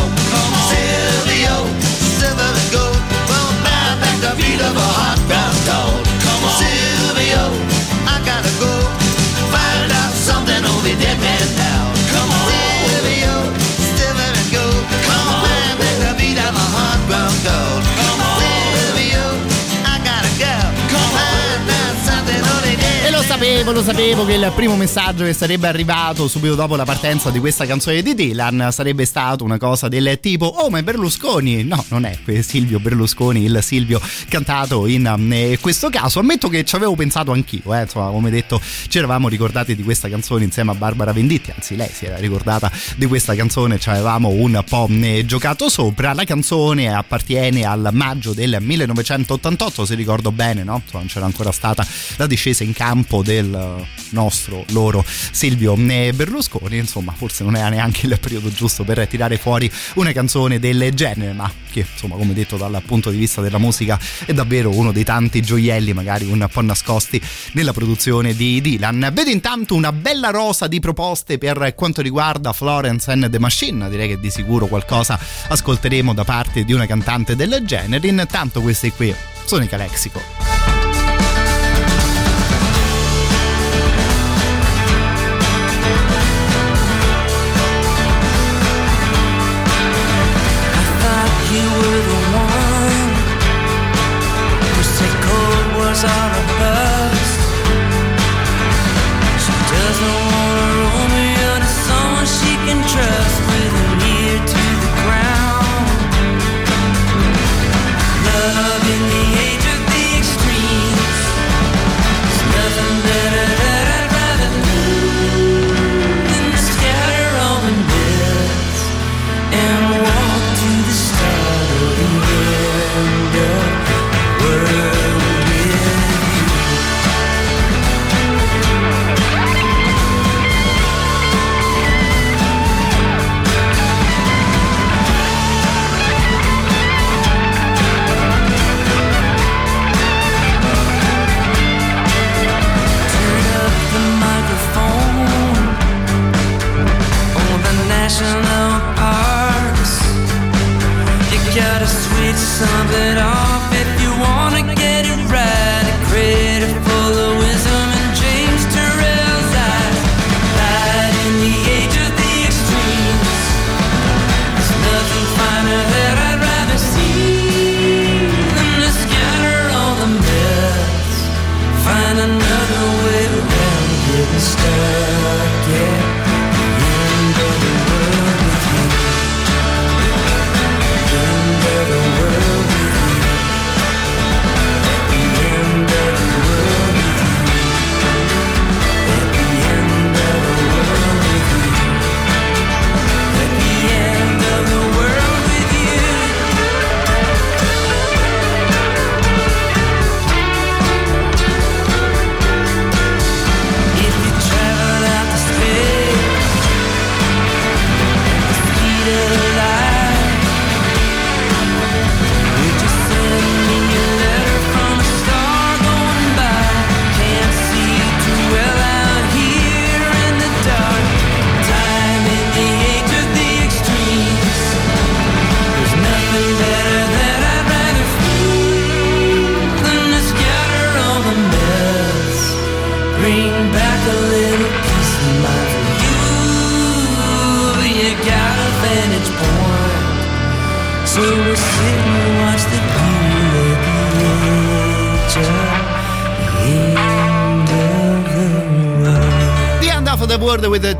Sapevo, lo sapevo che il primo messaggio che sarebbe arrivato subito dopo la partenza di questa canzone di Dylan sarebbe stato una cosa del tipo Oh ma è Berlusconi? No, non è Silvio Berlusconi, il Silvio cantato in eh, questo caso. Ammetto che ci avevo pensato anch'io, eh, insomma come detto ci eravamo ricordati di questa canzone insieme a Barbara Venditti Anzi lei si era ricordata di questa canzone, ci avevamo un po' eh, giocato sopra. La canzone appartiene al maggio del 1988 se ricordo bene, no? Non c'era ancora stata la discesa in campo de nostro loro Silvio Berlusconi insomma forse non era neanche il periodo giusto per tirare fuori una canzone del genere ma che insomma come detto dal punto di vista della musica è davvero uno dei tanti gioielli magari un po' nascosti nella produzione di Dylan. Vedo intanto una bella rosa di proposte per quanto riguarda Florence and the Machine. Direi che di sicuro qualcosa ascolteremo da parte di una cantante del genere. Intanto questi qui sono i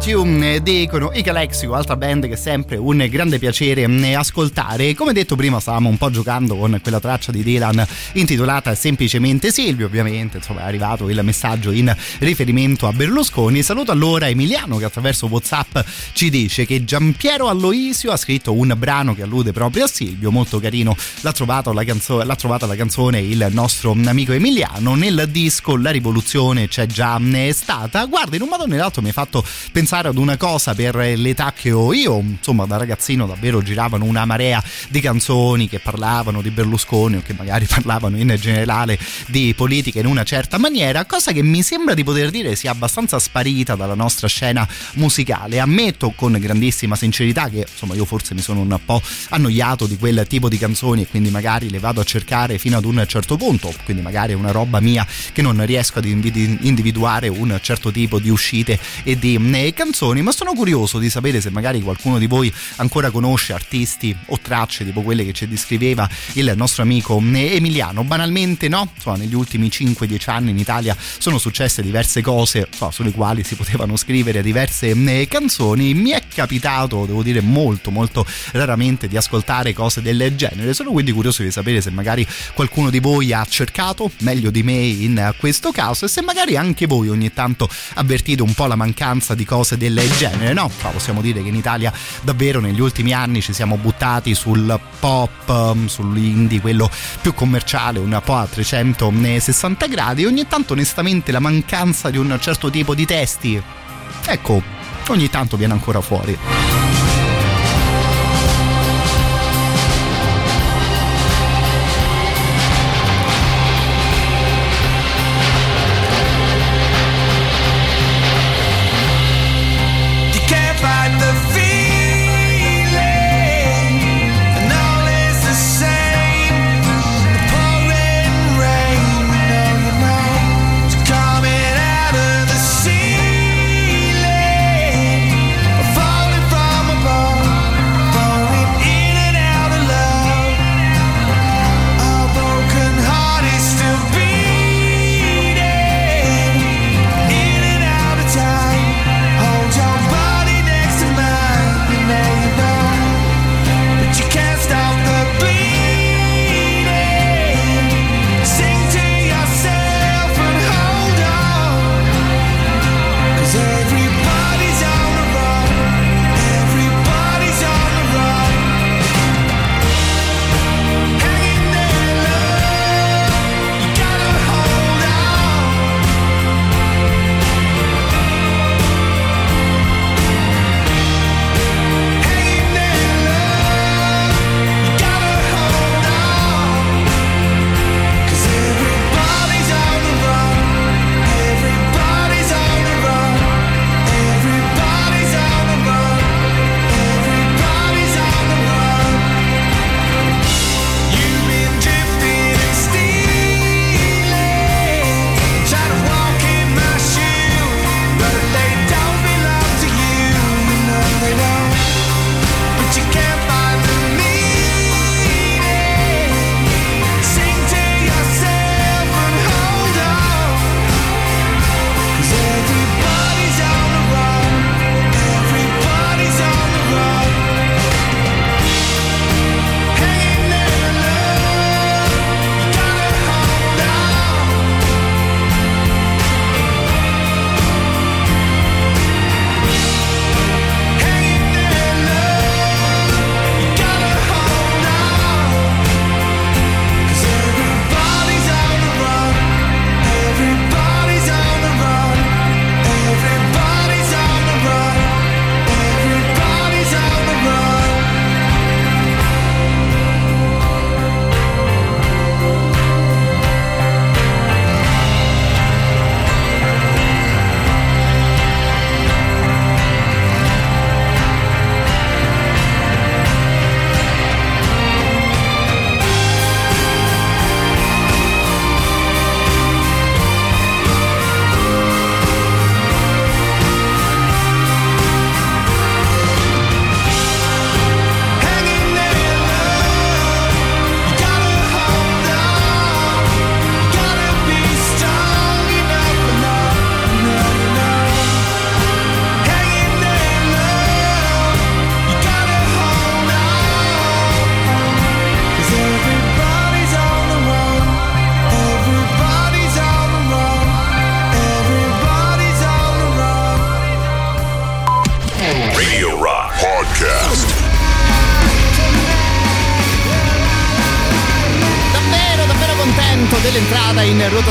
Tune dicono i Calexico, altra band che è sempre un grande piacere mm, ascoltare. Come detto prima stavamo un po' giocando con quella traccia di Dylan intitolata semplicemente Silvio, ovviamente insomma è arrivato il messaggio in riferimento a Berlusconi. Saluto allora Emiliano che attraverso Whatsapp ci dice che Giampiero Alloisio ha scritto un brano che allude proprio a Silvio, molto carino, l'ha, la canzo- l'ha trovata la canzone il nostro amico Emiliano. Nel disco La rivoluzione c'è già mm, stata. Guarda, in un modo o nell'altro mi ha fatto pensare ad una cosa per l'età che ho io, insomma da ragazzino davvero giravano una marea di canzoni che parlavano di Berlusconi o che magari parlavano in generale di politica in una certa maniera, cosa che mi sembra di poter dire sia abbastanza sparita dalla nostra scena musicale. Ammetto con grandissima sincerità che insomma io forse mi sono un po' annoiato di quel tipo di canzoni e quindi magari le vado a cercare fino ad un certo punto, quindi magari è una roba mia che non riesco ad individuare un certo tipo di uscite e di canzoni canzoni, ma sono curioso di sapere se magari qualcuno di voi ancora conosce artisti o tracce tipo quelle che ci descriveva il nostro amico eh, Emiliano. Banalmente no, insomma, negli ultimi 5-10 anni in Italia sono successe diverse cose insomma, sulle quali si potevano scrivere diverse eh, canzoni. Mi è capitato, devo dire molto molto raramente, di ascoltare cose del genere. Sono quindi curioso di sapere se magari qualcuno di voi ha cercato meglio di me in questo caso e se magari anche voi ogni tanto avvertite un po' la mancanza
di cose del genere, no? Però possiamo dire che in Italia davvero negli ultimi anni ci siamo buttati sul pop, um, sull'indie, quello più commerciale, un po' a 360 gradi. Ogni tanto onestamente la mancanza di un certo tipo di testi, ecco, ogni tanto viene ancora fuori.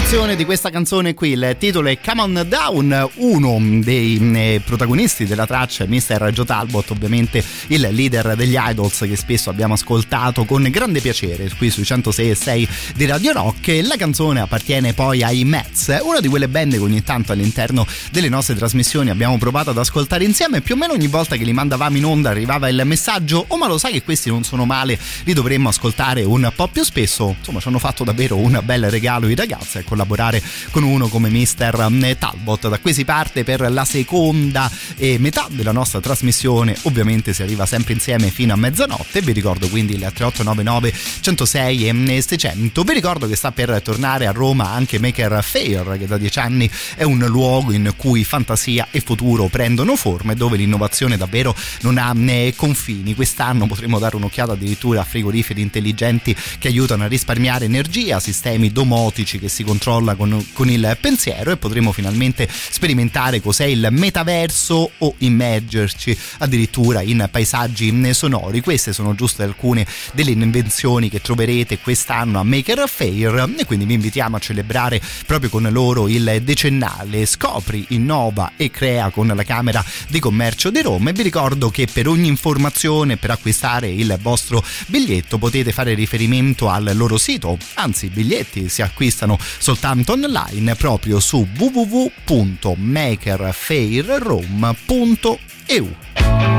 Di questa canzone qui, il titolo è Come On Down, uno dei eh, protagonisti della traccia è Mr. Joe Talbot, ovviamente il leader degli Idols che spesso abbiamo ascoltato con grande piacere qui sui 106 e 6 di Radio Rock. La canzone appartiene poi ai Mets, una di quelle band che ogni tanto all'interno delle nostre trasmissioni abbiamo provato ad ascoltare insieme. Più o meno ogni volta che li mandavamo in onda arrivava il messaggio: Oh, ma lo sai che questi non sono male, li dovremmo ascoltare un po' più spesso. Insomma, ci hanno fatto davvero un bel regalo i ragazzi a collaborare con uno come Mr. Eh, Talbot. Da qui si parte per la seconda eh, metà della nostra trasmissione. Ovviamente si arriva sempre insieme fino a mezzanotte. Vi ricordo quindi il 3899 106 e 600. Vi ricordo che sta per tornare a Roma anche Maker Fair, che da dieci anni è un luogo in cui fantasia e futuro prendono forma e dove l'innovazione davvero non ha né confini. Quest'anno potremo dare un'occhiata addirittura a frigoriferi intelligenti che aiutano a risparmiare energia, sistemi domotici
che si controlla con, con il pensiero e potremo finalmente sperimentare cos'è il metaverso o immergerci addirittura in paesaggi sonori. Queste sono giusto alcune delle invenzioni che troverete quest'anno a Maker Fair e quindi vi invitiamo a celebrare proprio con loro il decennale. Scopri, innova e crea con la Camera di Commercio di Roma e vi ricordo che per ogni informazione per acquistare il vostro biglietto potete fare riferimento al loro sito, anzi i biglietti si acquistano soltanto online proprio su www.makerfairrome.eu.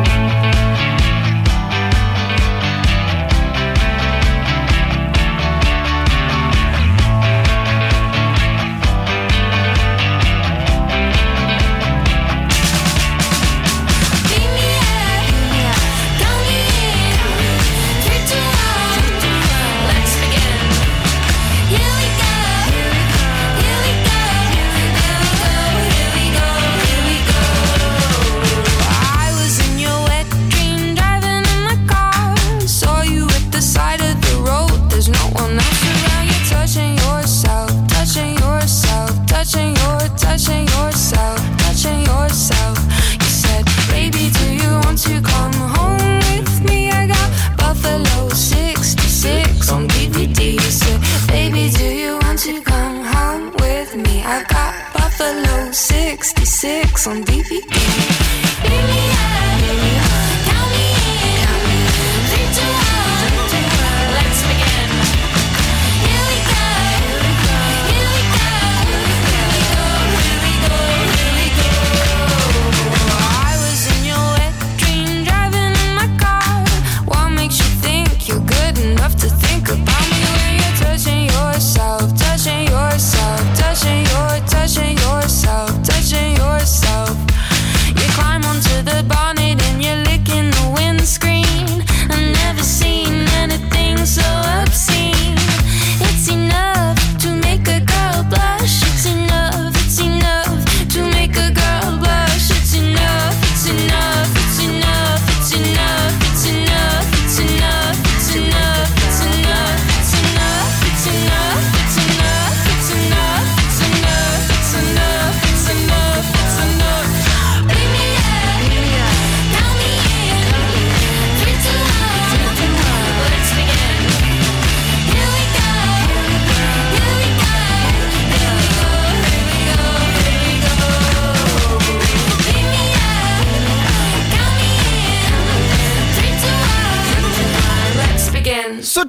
on DVD.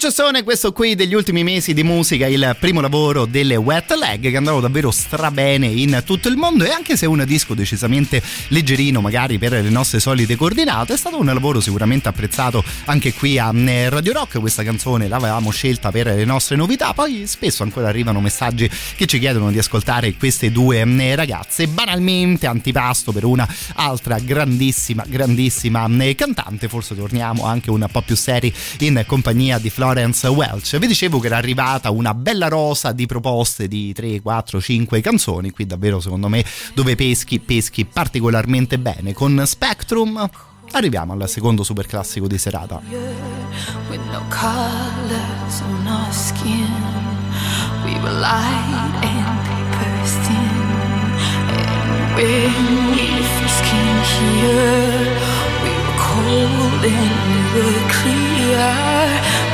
Successone questo qui degli ultimi mesi di musica, il primo lavoro delle Wet Leg che andava davvero strabene in tutto il mondo. E anche se un disco decisamente leggerino magari per le nostre solite coordinate, è stato un lavoro sicuramente apprezzato anche qui a eh, Radio Rock, questa canzone l'avevamo scelta per le nostre novità, poi spesso ancora arrivano messaggi che ci chiedono di ascoltare queste due eh, ragazze, banalmente antipasto per una altra grandissima, grandissima eh, cantante, forse torniamo anche un po' più seri in compagnia di Florence Welch. Vi dicevo che era arrivata una bella rosa di proposte di 3, 4, 5 canzoni. Qui davvero secondo me dove peschi, peschi particolarmente bene. Con Spectrum arriviamo al secondo super classico di serata. Cold and we were clear.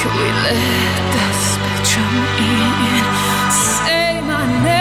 Till we let the spectrum in. Say my name.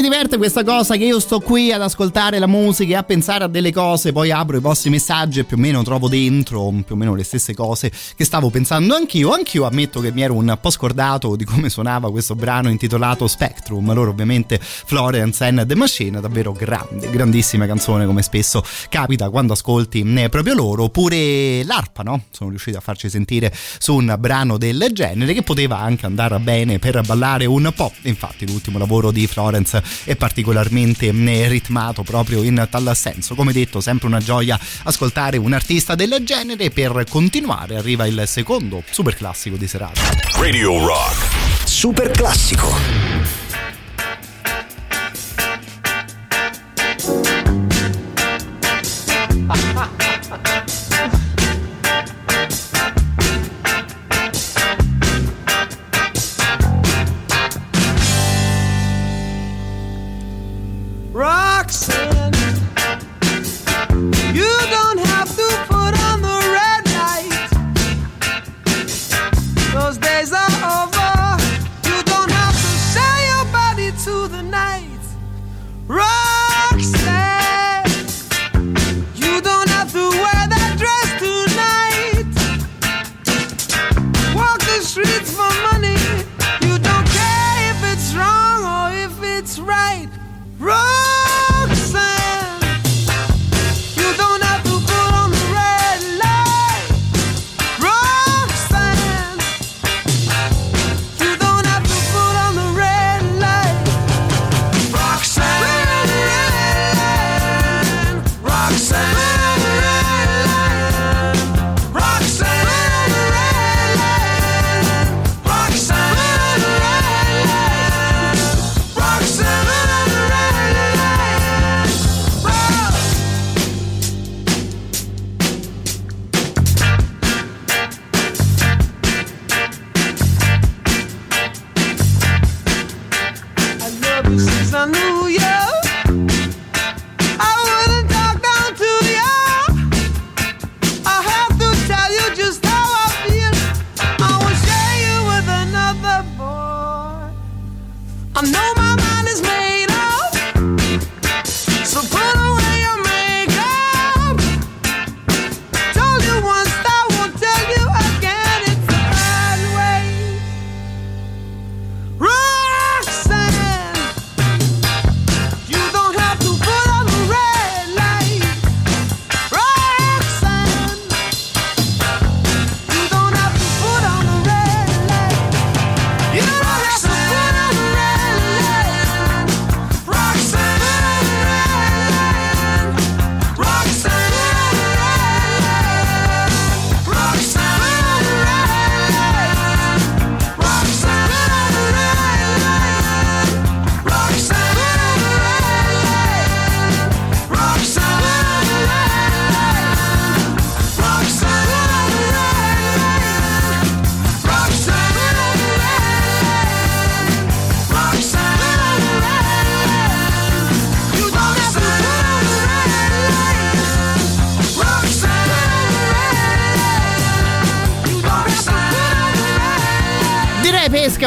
Mi diverte questa cosa che io sto qui ad ascoltare la musica e a pensare a delle cose, poi apro i vostri messaggi e più o meno trovo dentro più o meno le stesse cose che stavo pensando anch'io. Anch'io ammetto che mi ero un po' scordato di come suonava questo brano intitolato Spectrum. Loro ovviamente Florence and the Machine, davvero grande, grandissima canzone come spesso capita quando ascolti eh, proprio loro. Pure l'arpa, no? Sono riusciti a farci sentire su un brano del genere che poteva anche andare bene per ballare un po'. Infatti l'ultimo lavoro di Florence è particolarmente eh, ritmato proprio in tal senso. Come detto, sempre una gioia ascoltare un artista del genere. Per continuare arriva il secondo super classico di serata.
Radio Rock.
Super classico.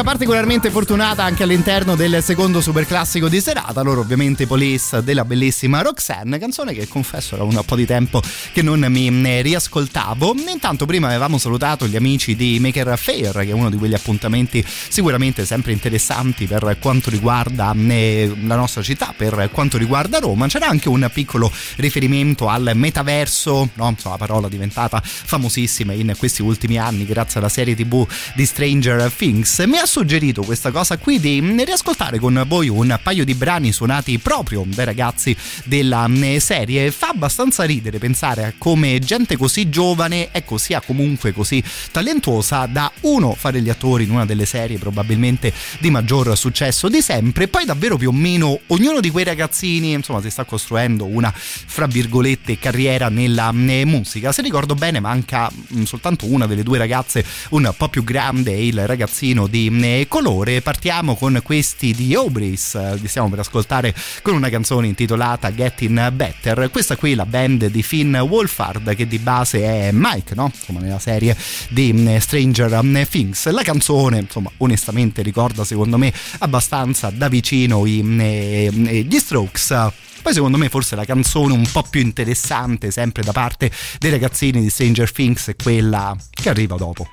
Particolarmente fortunata anche all'interno del secondo super classico di serata. Loro ovviamente Police della bellissima Roxanne, canzone che confesso era un po' di tempo che non mi riascoltavo. Intanto prima avevamo salutato gli amici di Maker Fair, che è uno di quegli appuntamenti sicuramente sempre interessanti per quanto riguarda la nostra città, per quanto riguarda Roma. C'era anche un piccolo riferimento al metaverso, no? Insomma, la parola diventata famosissima in questi ultimi anni grazie alla serie TV di Stranger Things. Mi ha suggerito questa cosa qui di riascoltare con voi un paio di brani suonati proprio dai ragazzi della serie. Fa abbastanza ridere pensare a come gente così giovane, ecco, sia comunque così talentuosa da uno fare gli attori in una delle serie probabilmente di maggior successo di sempre, poi davvero più o meno ognuno di quei ragazzini, insomma, si sta costruendo una fra virgolette carriera nella musica. Se ricordo bene, manca soltanto una delle due ragazze un po' più grande, il ragazzino di eh, colore. Partiamo con questi di Obris, li stiamo per ascoltare con una canzone intitolata Getting Better. Questa qui è la band di Finn Wolfhard che di base è Mike, no? Come nella serie di Stranger Things. La canzone, insomma, onestamente ricorda secondo me abbastanza da vicino i, gli Strokes poi secondo me forse la canzone un po' più interessante sempre da parte dei ragazzini di Stranger Things è quella che arriva dopo.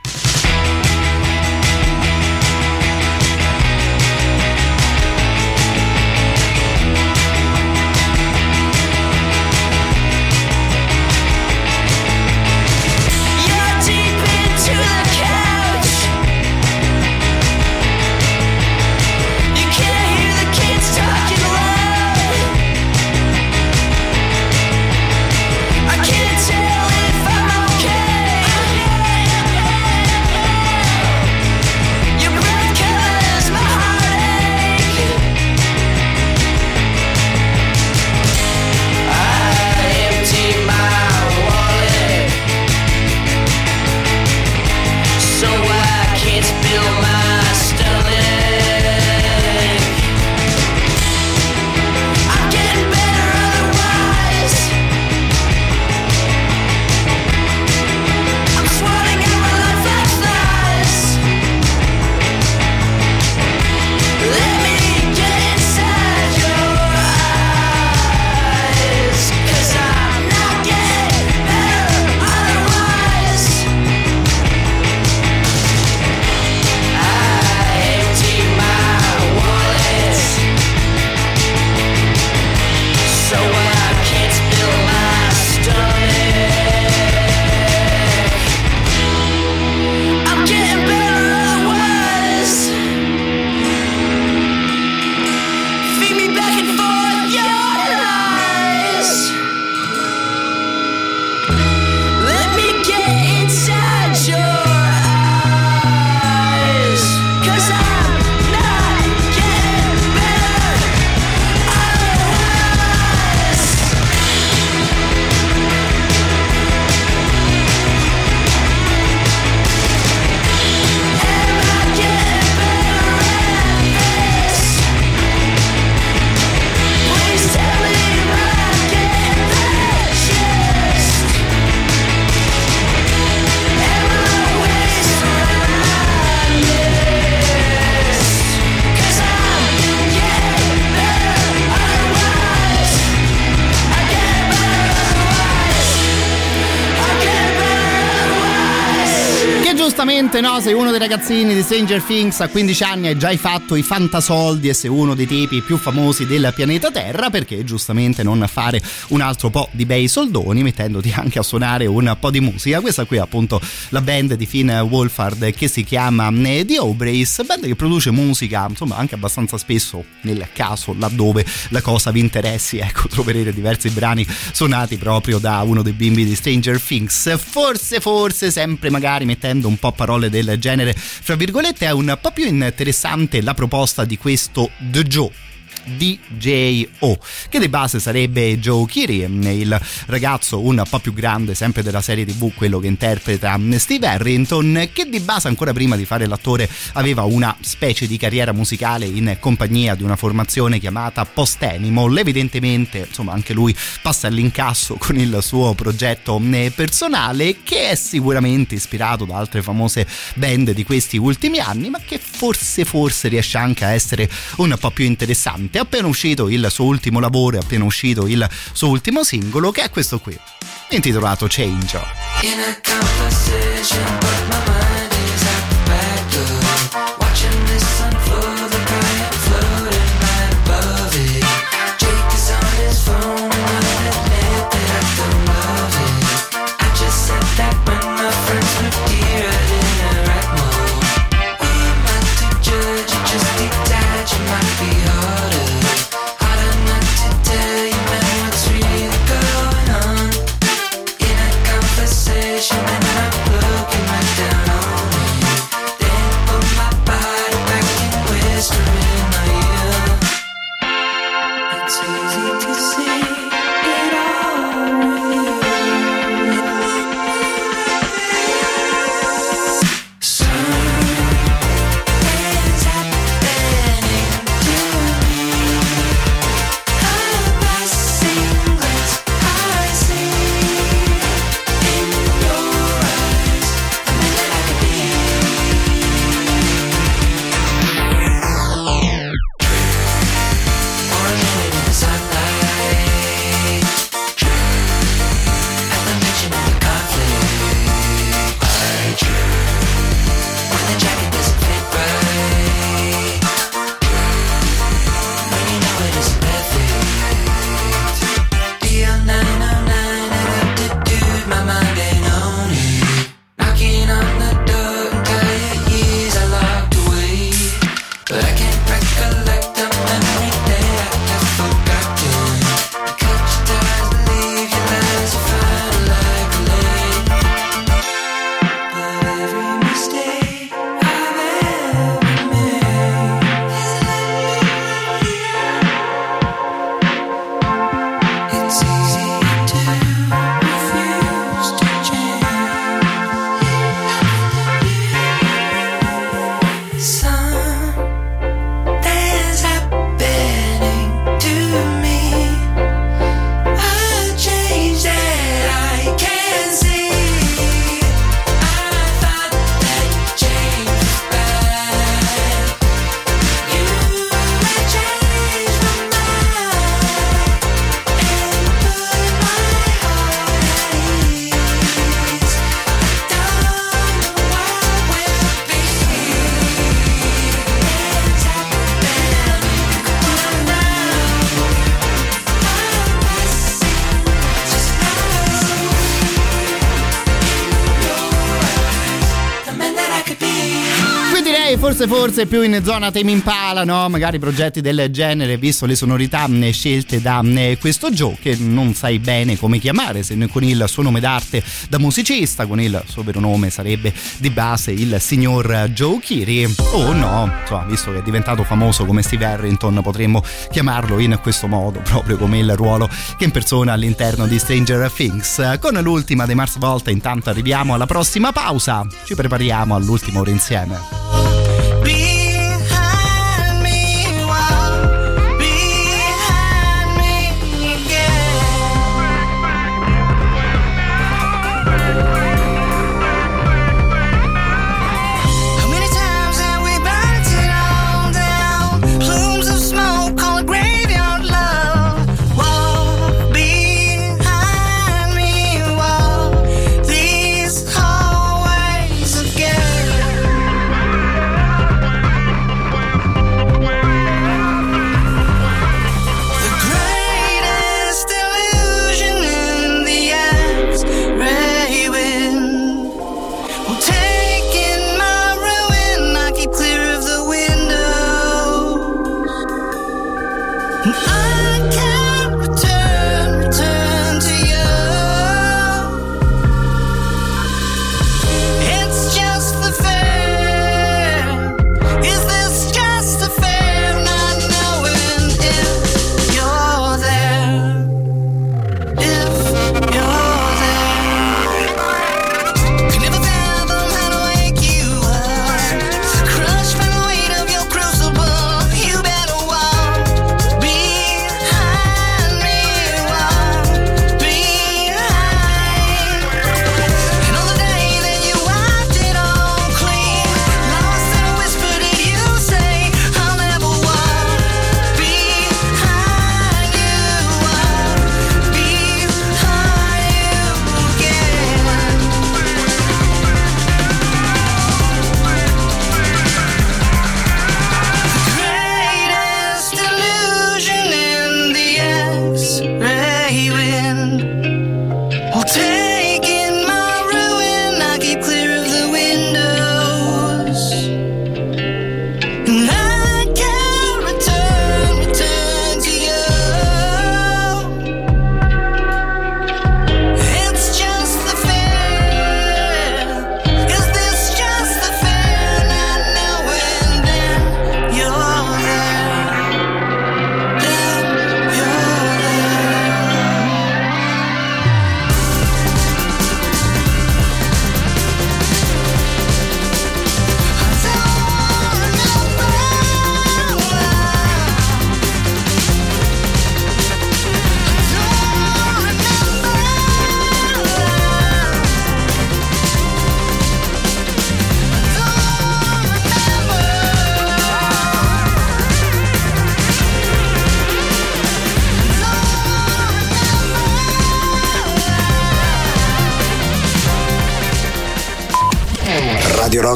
Sei uno dei ragazzini di Stranger Things a 15 anni hai già fatto i fantasoldi e sei uno dei tipi più famosi del pianeta Terra, perché giustamente non fare un altro po' di bei soldoni mettendoti anche a suonare un po' di musica. Questa qui è appunto la band di Finn Wolfhard che si chiama eh, The Obrace, band che produce musica insomma anche abbastanza spesso nel caso laddove la cosa vi interessi, ecco troverete diversi brani suonati proprio da uno dei bimbi di Stranger Things. Forse, forse sempre magari mettendo un po' parole del genere, fra virgolette, è un po' più interessante la proposta di questo The Joe DJO, che di base sarebbe Joe Kiri, il ragazzo un po' più grande sempre della serie tv, quello che interpreta Steve Harrington, che di base ancora prima di fare l'attore aveva una specie di carriera musicale in compagnia di una formazione chiamata Post Animal. Evidentemente, insomma, anche lui passa all'incasso con il suo progetto personale, che è sicuramente ispirato da altre famose band di questi ultimi anni, ma che forse forse riesce anche a essere un po' più interessante è appena uscito il suo ultimo lavoro, appena uscito il suo ultimo singolo, che è questo qui, intitolato Change. In forse forse più in zona Tame Impala, no? Magari progetti del genere, visto le sonorità scelte da questo Joe che non sai bene come chiamare, se con il suo nome d'arte da musicista, con il suo vero nome sarebbe di base il signor Joe Kiri o no, insomma, visto che è diventato famoso come Steve Harrington, potremmo chiamarlo in questo modo, proprio come il ruolo che impersona all'interno di Stranger Things. Con l'ultima dei Mars Volta intanto arriviamo alla prossima pausa, ci prepariamo all'ultima ora insieme.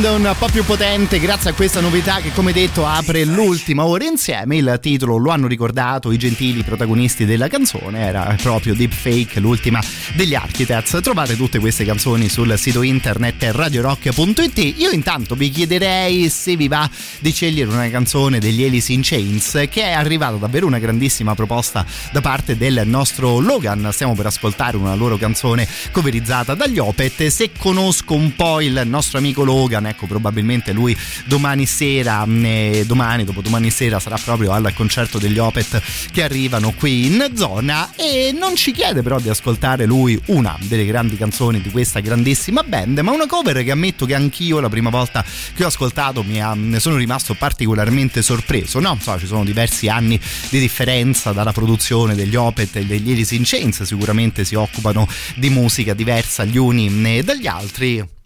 Sound un po' più potente grazie a questa novità che come detto apre l'ultima ora insieme. Il titolo lo hanno ricordato i gentili protagonisti della canzone, era proprio Deepfake, l'ultima degli Architects. Trovate tutte queste canzoni sul sito internet radiorock.it. Io intanto vi chiederei se vi va di scegliere una canzone degli Alice in Chains che è arrivata davvero una grandissima proposta da parte del nostro Logan. Stiamo per ascoltare una loro canzone coverizzata dagli Opet. Se conosco un po' il nostro amico Logan ecco probabilmente lui domani sera, eh, domani, dopodomani sera sarà proprio al concerto degli Opet che arrivano qui in zona e non ci chiede però di ascoltare lui una delle grandi canzoni di questa grandissima band, ma una cover che ammetto che anch'io la prima volta che ho ascoltato mi ha, ne sono rimasto particolarmente sorpreso, no? So, ci sono diversi anni di differenza dalla produzione degli Opet e degli Alice in sicuramente si occupano di musica diversa gli uni dagli altri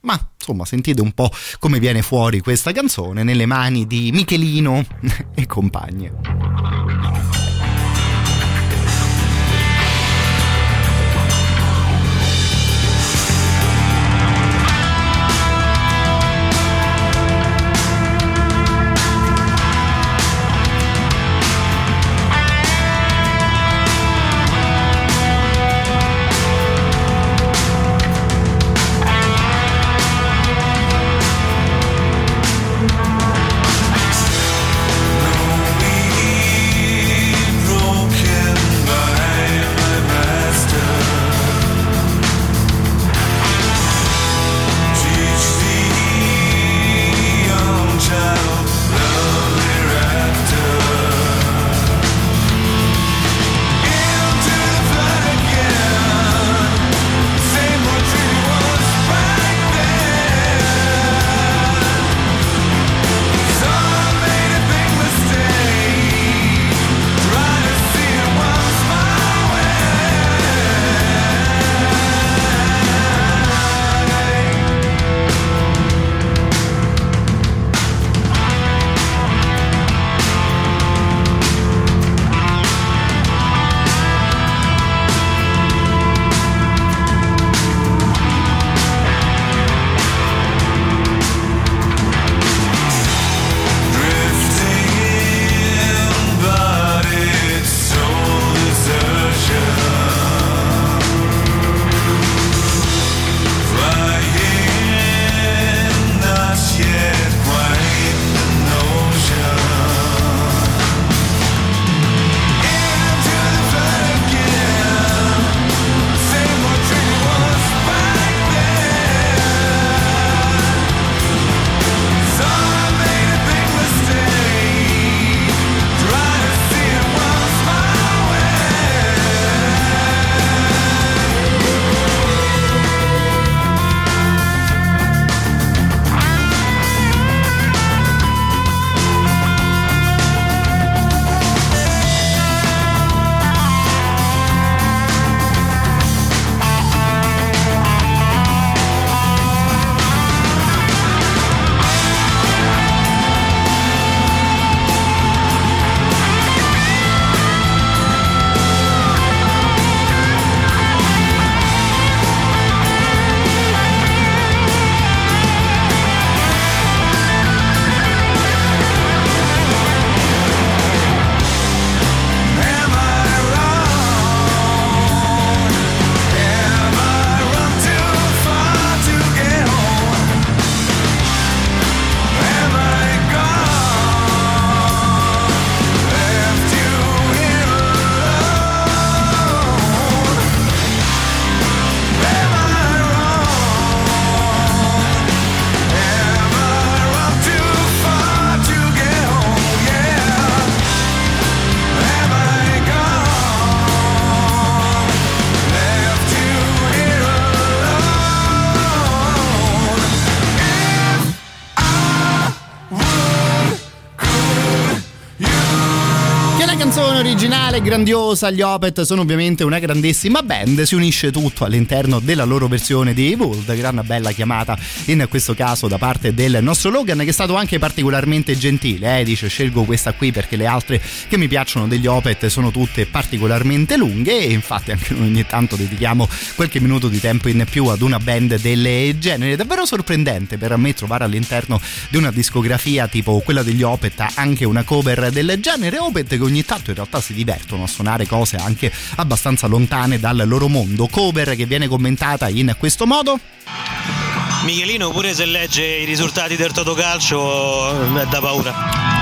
ma insomma, sentite un po' come viene fuori questa canzone nelle mani di Michelino e compagni. Originale, grandiosa, gli Opet sono ovviamente una grandissima band, si unisce tutto all'interno della loro versione di Evolved, gran bella chiamata in questo caso da parte del nostro Logan che è stato anche particolarmente gentile, eh? dice scelgo questa qui perché le altre che mi piacciono degli Opet sono tutte particolarmente lunghe e infatti anche noi ogni tanto dedichiamo qualche minuto di tempo in più ad una band del genere, davvero sorprendente per me trovare all'interno di una discografia tipo quella degli Opet anche una cover del genere, Opet che ogni tanto in realtà si divertono a suonare cose anche abbastanza lontane dal loro mondo. Cover che viene commentata in questo modo.
Michelino pure se legge i risultati del Totocalcio è da paura.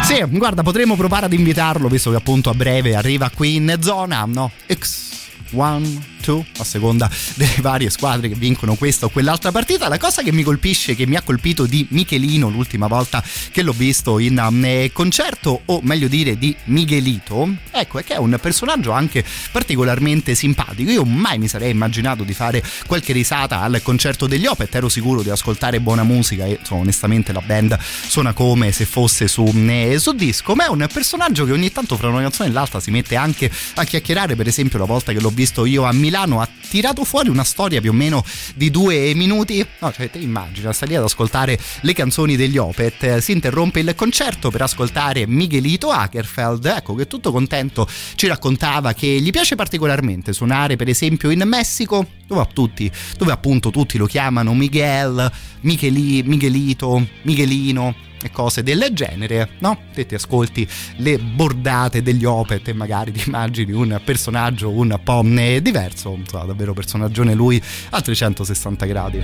Sì, guarda, potremmo provare ad invitarlo visto che appunto a breve arriva qui in zona, no? X 1 2 a seconda delle varie squadre che vincono questa o quell'altra partita. La cosa che mi colpisce, che mi ha colpito di Michelino l'ultima volta che l'ho visto in um, concerto, o meglio dire di Miguelito, ecco, è che è un personaggio anche particolarmente simpatico. Io mai mi sarei immaginato di fare qualche risata al concerto degli Opet, ero sicuro di ascoltare buona musica e insomma, onestamente la band suona come se fosse su, eh, su disco, ma è un personaggio che ogni tanto fra una canzone e l'altra si mette anche a chiacchierare, per esempio la volta che l'ho visto io a Milano Milano ha tirato fuori una storia più o meno di due minuti. No, cioè, te immagina, sta lì ad ascoltare le canzoni degli Opet, si interrompe il concerto per ascoltare Miguelito Ackerfeld, ecco che tutto contento ci raccontava che gli piace particolarmente suonare per esempio in Messico, dove, tutti, dove appunto tutti lo chiamano Miguel, Micheli, Miguelito, Miguelino e cose del genere, no? Te ti ascolti le bordate degli Opet e magari ti immagini un personaggio un po' diverso, insomma, davvero personaggione lui a 360 gradi.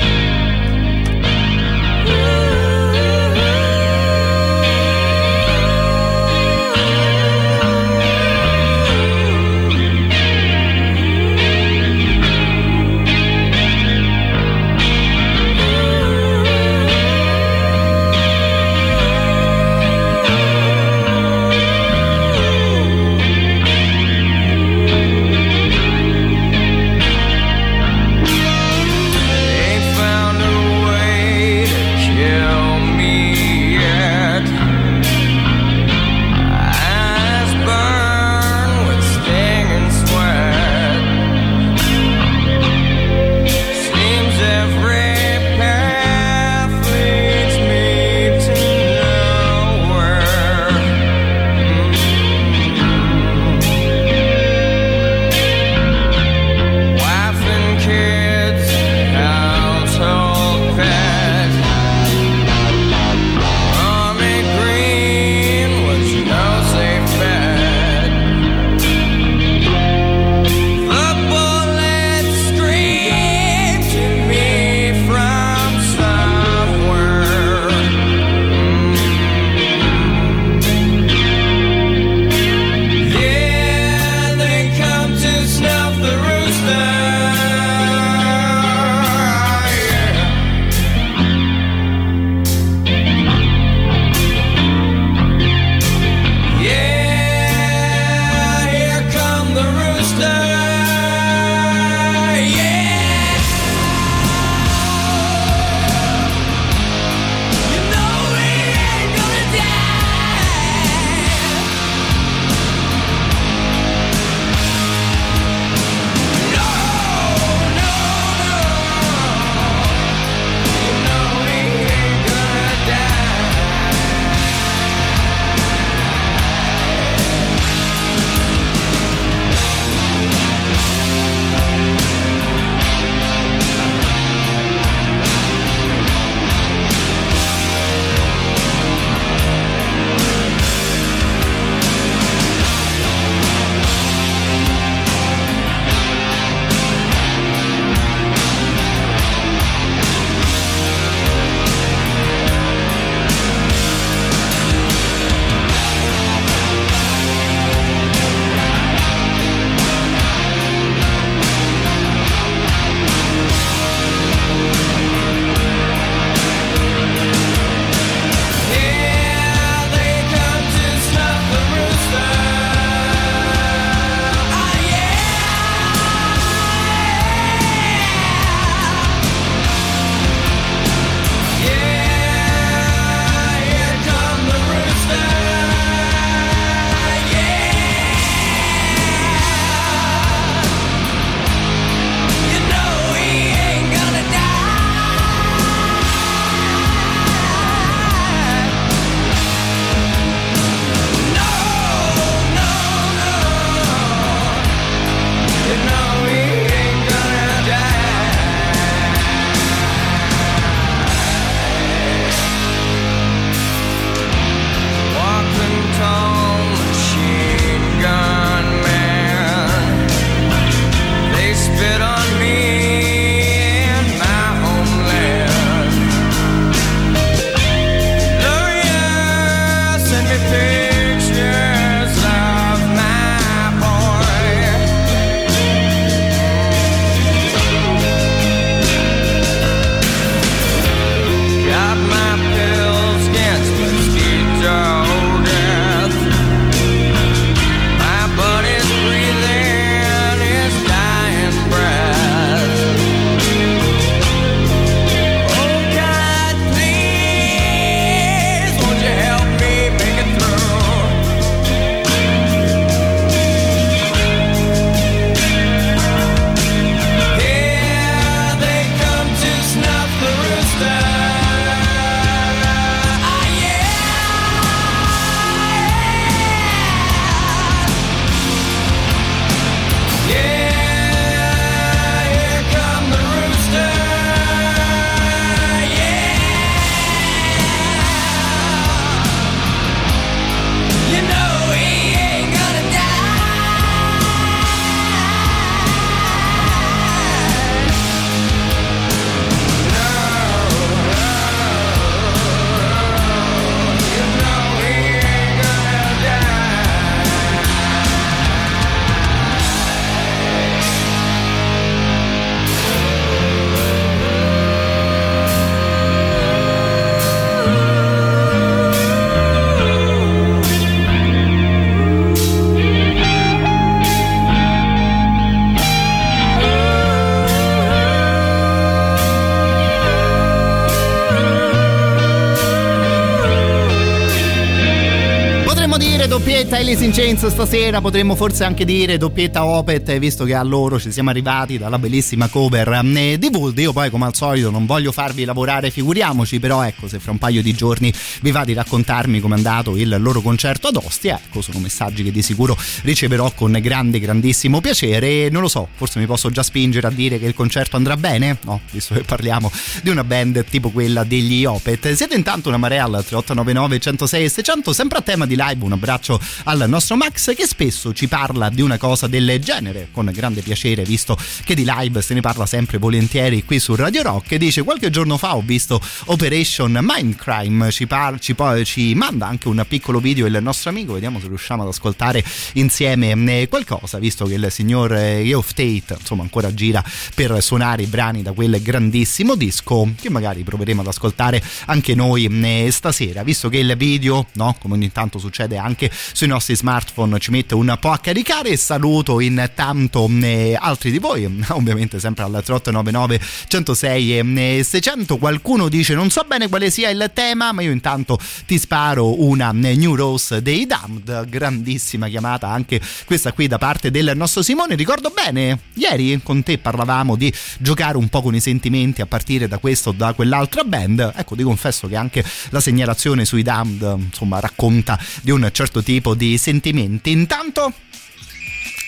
Doppietta Alice in stasera, potremmo forse anche dire doppietta Opet, visto che a loro ci siamo arrivati dalla bellissima cover eh, di Wood. Io poi come al solito non voglio farvi lavorare, figuriamoci, però ecco, se fra un paio di giorni vi va di raccontarmi com'è andato il loro concerto ad Ostia, ecco, sono messaggi che di sicuro riceverò con grande, grandissimo piacere non lo so, forse mi posso già spingere a dire che il concerto andrà bene? No, visto che parliamo di una band tipo quella degli Opet. Siete intanto una marea al 3899 106 e 600, sempre a tema di live, un abbraccio al nostro Max che spesso ci parla di una cosa del genere, con grande piacere, visto che di live se ne parla sempre volentieri qui su Radio Rock. E dice: Qualche giorno fa ho visto Operation Mindcrime, ci, par- ci, poi, ci manda anche un piccolo video il nostro amico, vediamo se riusciamo ad ascoltare insieme eh, qualcosa, visto che il signor Geoff Tate insomma ancora gira per suonare i brani da quel grandissimo disco che magari proveremo ad ascoltare anche noi eh, stasera, visto che il video, no, come ogni tanto succede anche sui nostri smartphone, ci mette un po' a caricare. Saluto intanto eh, altri di voi, ovviamente sempre al 3899 106 e 600. Qualcuno dice non so bene quale sia il tema, ma io intanto ti sparo una New Rose dei Damned, grandissima chiamata anche questa qui da parte del nostro Simone. Ricordo bene, ieri con te parlavamo di giocare un po' con i sentimenti a partire da questo o da quell'altra band. Ecco, ti confesso che anche la segnalazione sui Damned, insomma, racconta di un certo tipo di sentimenti. Intanto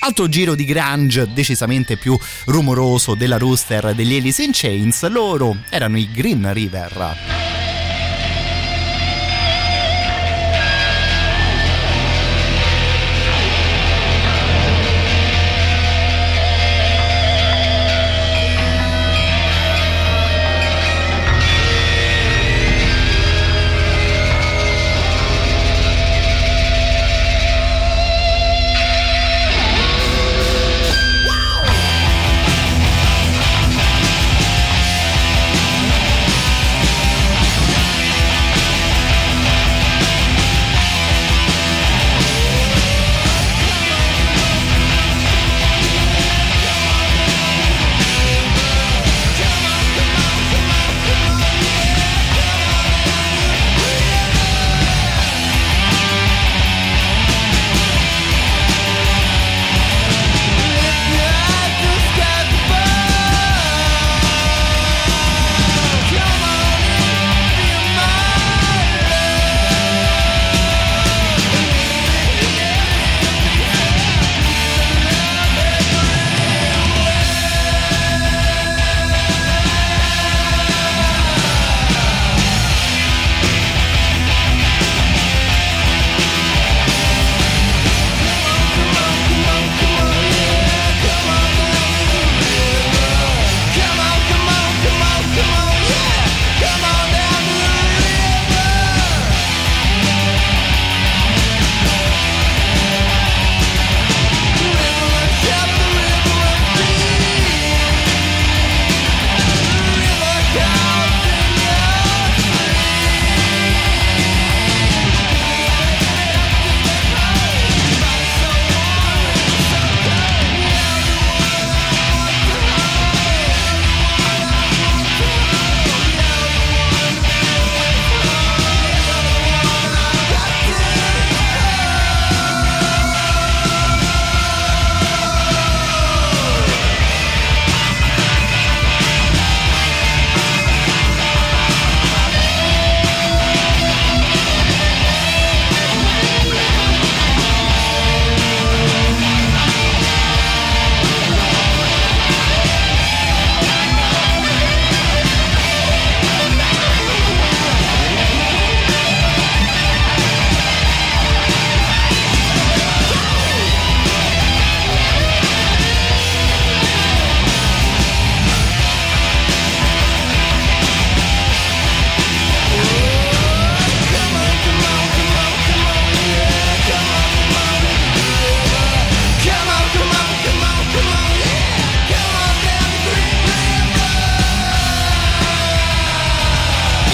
altro giro di grunge decisamente più rumoroso della rooster degli Alice in Chains, loro erano i Green River.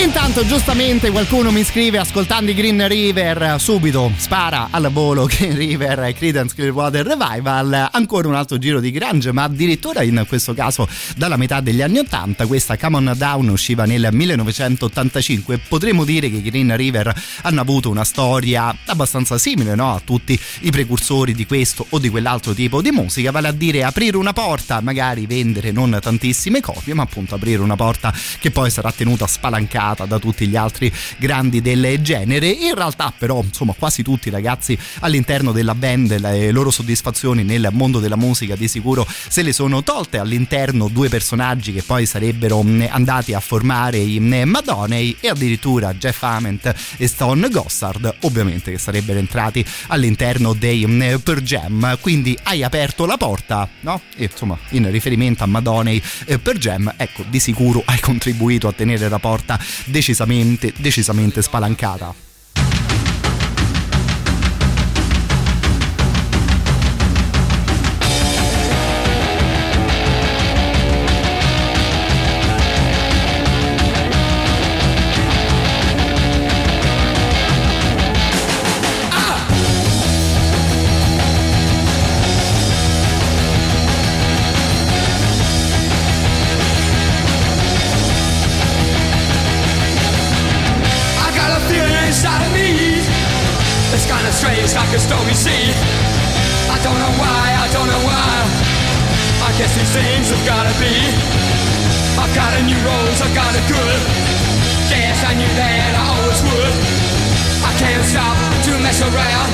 Intanto giustamente qualcuno mi scrive ascoltando i Green River subito spara al volo Green River Creedence Clearwater Revival ancora un altro giro di grunge ma addirittura in questo caso dalla metà degli anni 80 questa Come On Down usciva nel 1985 potremmo dire che i Green River hanno avuto una storia abbastanza simile no? a tutti i precursori di questo o di quell'altro tipo di musica vale a dire aprire una porta magari vendere non tantissime copie ma appunto aprire una porta che poi sarà tenuta spalancata da tutti gli altri grandi del genere. In realtà, però, insomma, quasi tutti i ragazzi all'interno della band, le loro soddisfazioni nel mondo della musica di sicuro se le sono tolte all'interno due personaggi che poi sarebbero mm, andati a formare i mm, Madoney e addirittura Jeff Ament e Stone Gossard, ovviamente che sarebbero entrati all'interno dei mm, Per Jam. Quindi hai aperto la porta, no? E insomma, in riferimento a Madoney eh, per Jam, ecco, di sicuro hai contribuito a tenere la porta decisamente, decisamente spalancata.
I knew that I always would. I can't stop to mess around.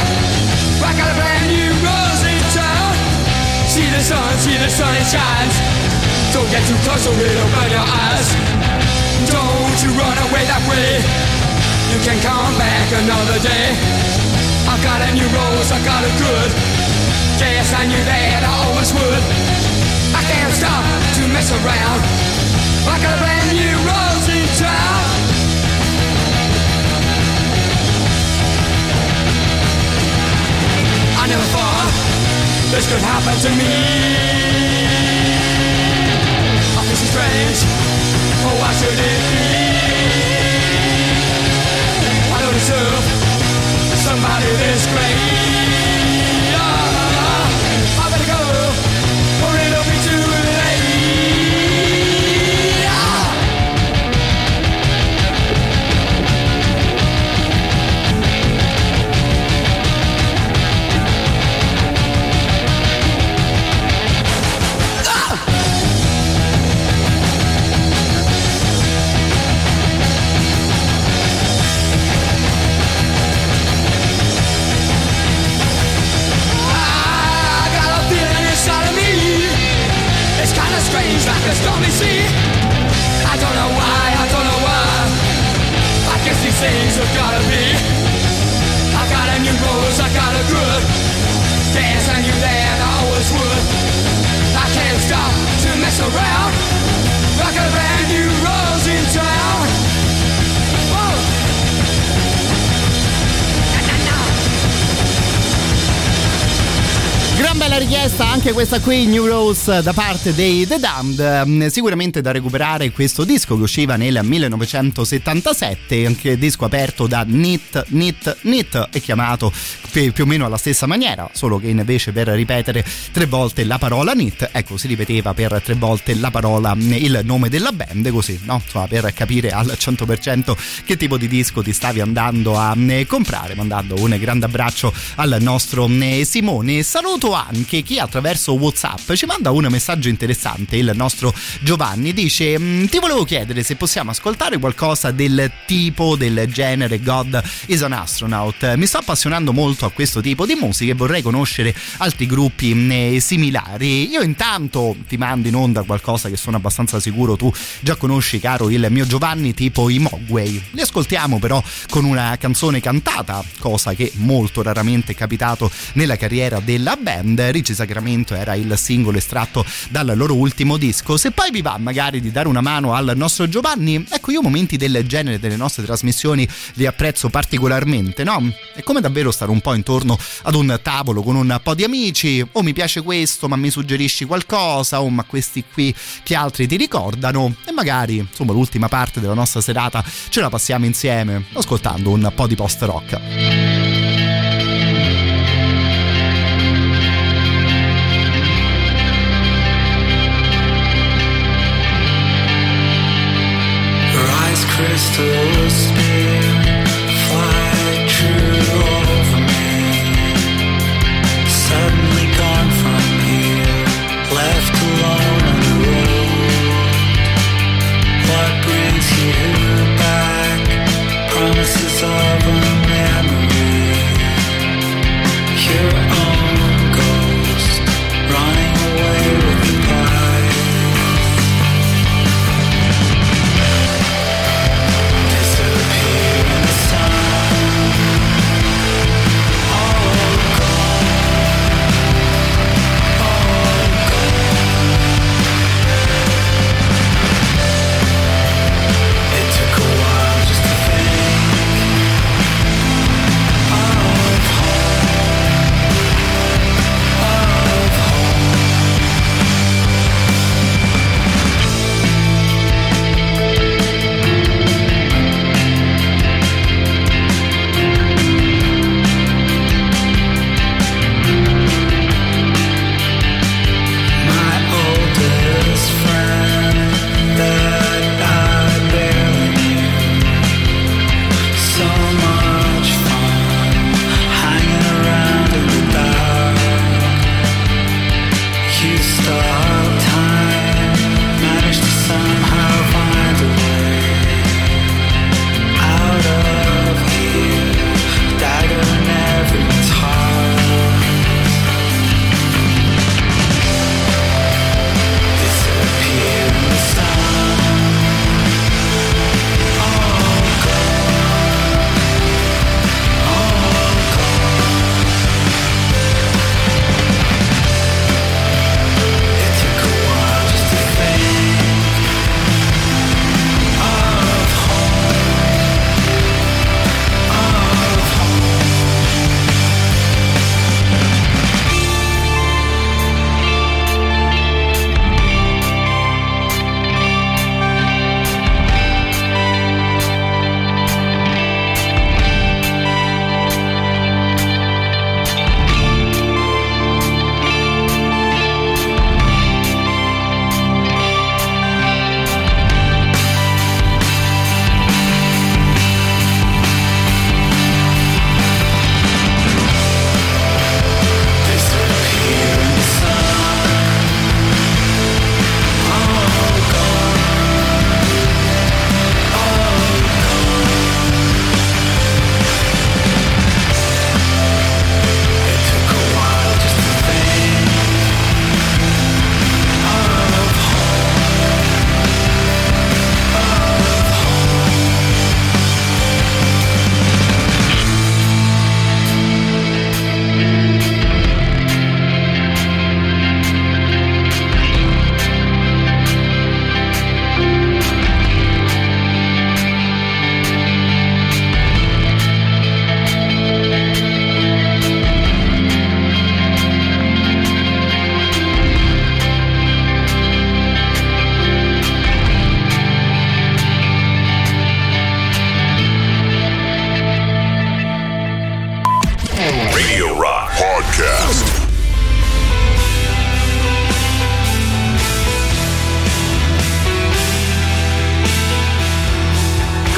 I got a brand new rose in town. See the sun, see the sun, it shines. Don't get too close or it'll burn your eyes. Don't you run away that way. You can come back another day. I got a new rose, I got a good. Guess I knew that I always would. I can't stop to mess around. I got a brand new rose in town. Never thought this could happen to me. I feel so strange. Oh, why should it be? I don't deserve somebody this great. the stormy sea. I don't know why, I don't know why. I guess these things have gotta be. I got a new rose, I got a good dance. I knew that I always would. I can't stop to mess around. Rock around.
Questa qui New Rose da parte dei The Damned. Mm, sicuramente da recuperare questo disco che usciva nel 1977 anche disco aperto da Nit Nit Nit e chiamato più o meno alla stessa maniera solo che invece per ripetere tre volte la parola Nit ecco si ripeteva per tre volte la parola mm, il nome della band così no insomma per capire al 100% che tipo di disco ti stavi andando a mm, comprare mandando un grande abbraccio al nostro Simone saluto anche chi attraverso WhatsApp ci manda un messaggio interessante. Il nostro Giovanni dice: mm, Ti volevo chiedere se possiamo ascoltare qualcosa del tipo, del genere God is an astronaut. Mi sto appassionando molto a questo tipo di musica e vorrei conoscere altri gruppi mm, similari. Io intanto ti mando in onda qualcosa che sono abbastanza sicuro tu già conosci, caro il mio Giovanni, tipo i Mogway. Li ascoltiamo però con una canzone cantata, cosa che molto raramente è capitato nella carriera della band. Parigi Sacramento era il singolo estratto dal loro ultimo disco. Se poi vi va magari di dare una mano al nostro Giovanni, ecco io momenti del genere delle nostre trasmissioni li apprezzo particolarmente, no? È come davvero stare un po' intorno ad un tavolo con un po' di amici, o mi piace questo ma mi suggerisci qualcosa, o ma questi qui che altri ti ricordano? E magari insomma l'ultima parte della nostra serata ce la passiamo insieme ascoltando un po' di post rock.
crystals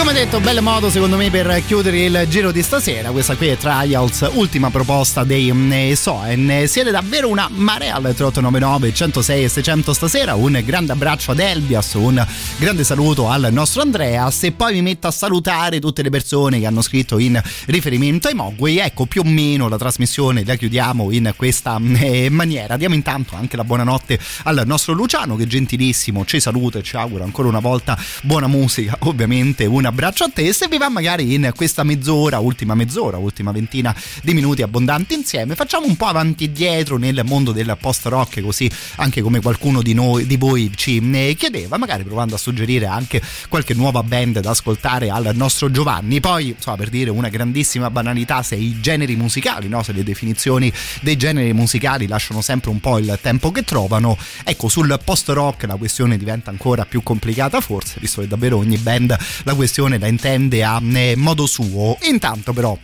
Come detto, bel modo secondo me per chiudere il giro di stasera. Questa qui è Trials, ultima proposta dei Soen. Siete davvero una marea al 3899 106 e 600 stasera. Un grande abbraccio ad Elbias, un grande saluto al nostro Andreas. E poi mi metto a salutare tutte le persone che hanno scritto in riferimento ai Mogwai. Ecco, più o meno la trasmissione la chiudiamo in questa mm, maniera. Diamo intanto anche la buonanotte al nostro Luciano, che gentilissimo ci saluta e ci augura ancora una volta buona musica. Ovviamente un abbraccio a te. Va magari in questa mezz'ora, ultima mezz'ora, ultima ventina di minuti abbondanti insieme, facciamo un po' avanti e dietro nel mondo del post rock, così anche come qualcuno di noi, di voi ci eh, chiedeva, magari provando a suggerire anche qualche nuova band da ascoltare al nostro Giovanni. Poi, insomma, per dire una grandissima banalità, se i generi musicali, no? se le definizioni dei generi musicali lasciano sempre un po' il tempo che trovano, ecco, sul post rock la questione diventa ancora più complicata forse, visto che davvero ogni band la questione la intende a eh, modo suo. Intanto però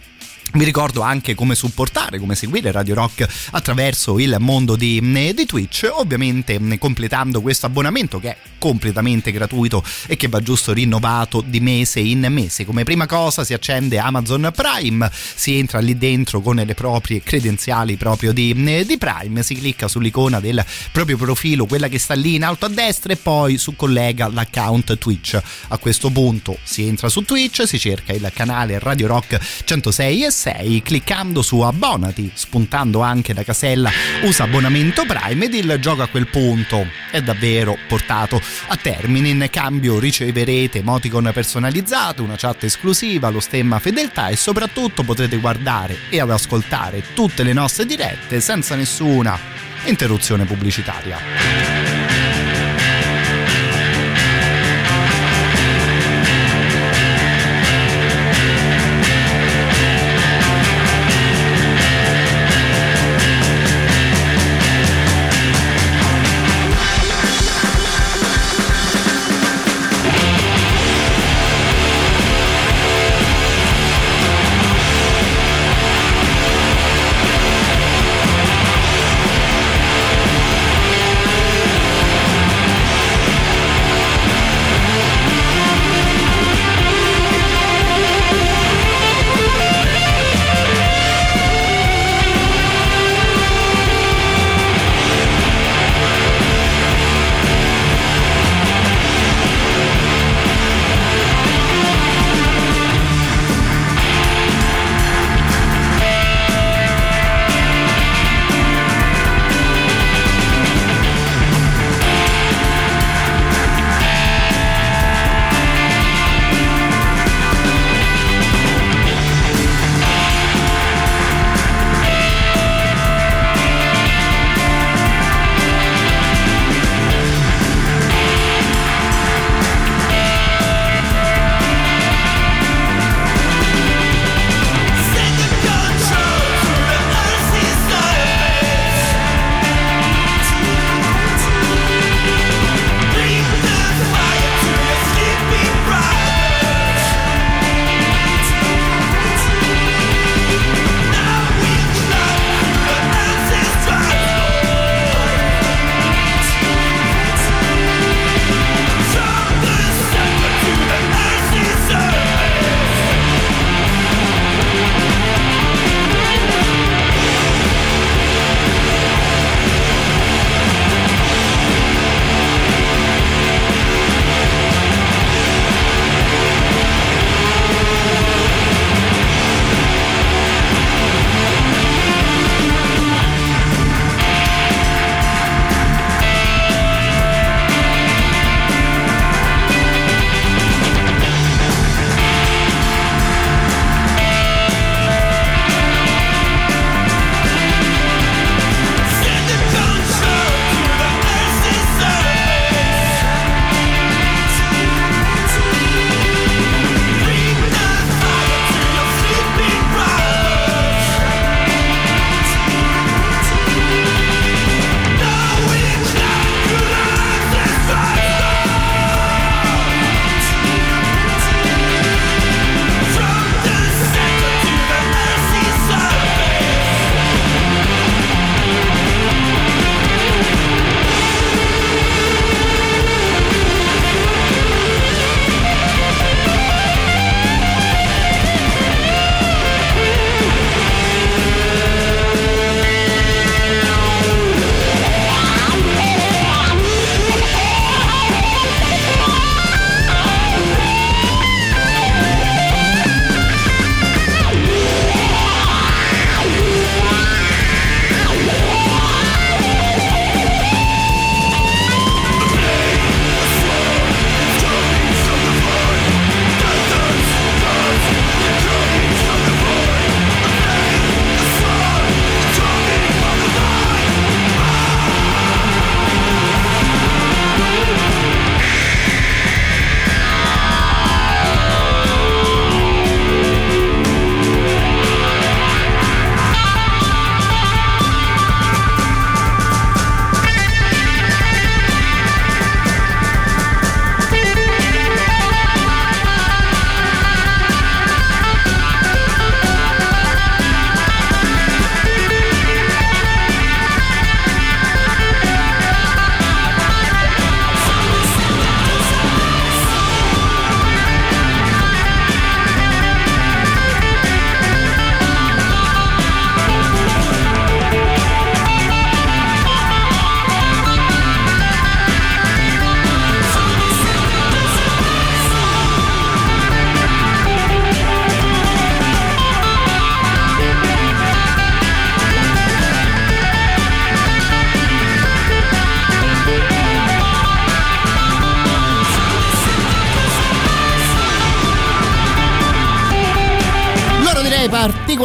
vi ricordo anche come supportare, come seguire Radio Rock attraverso il mondo di, di, Twitch, ovviamente completando questo abbonamento che è completamente gratuito e che va giusto rinnovato di mese in mese. Come prima cosa si accende Amazon Prime, si entra lì dentro con le proprie credenziali proprio di, di Prime, si clicca sull'icona del proprio profilo, quella che sta lì in alto a destra e poi su collega l'account Twitch. A questo punto si entra su Twitch, si cerca il canale Radio Rock 106 e 6 cliccando su abbonati, spuntando anche la casella usa abbonamento Prime ed il gioco a quel punto è davvero portato a termine. In cambio riceverete emoticon personalizzate, una chat esclusiva, lo stemma fedeltà e soprattutto potrete guardare e ad ascoltare tutte le nostre dirette senza nessuna interruzione pubblicitaria.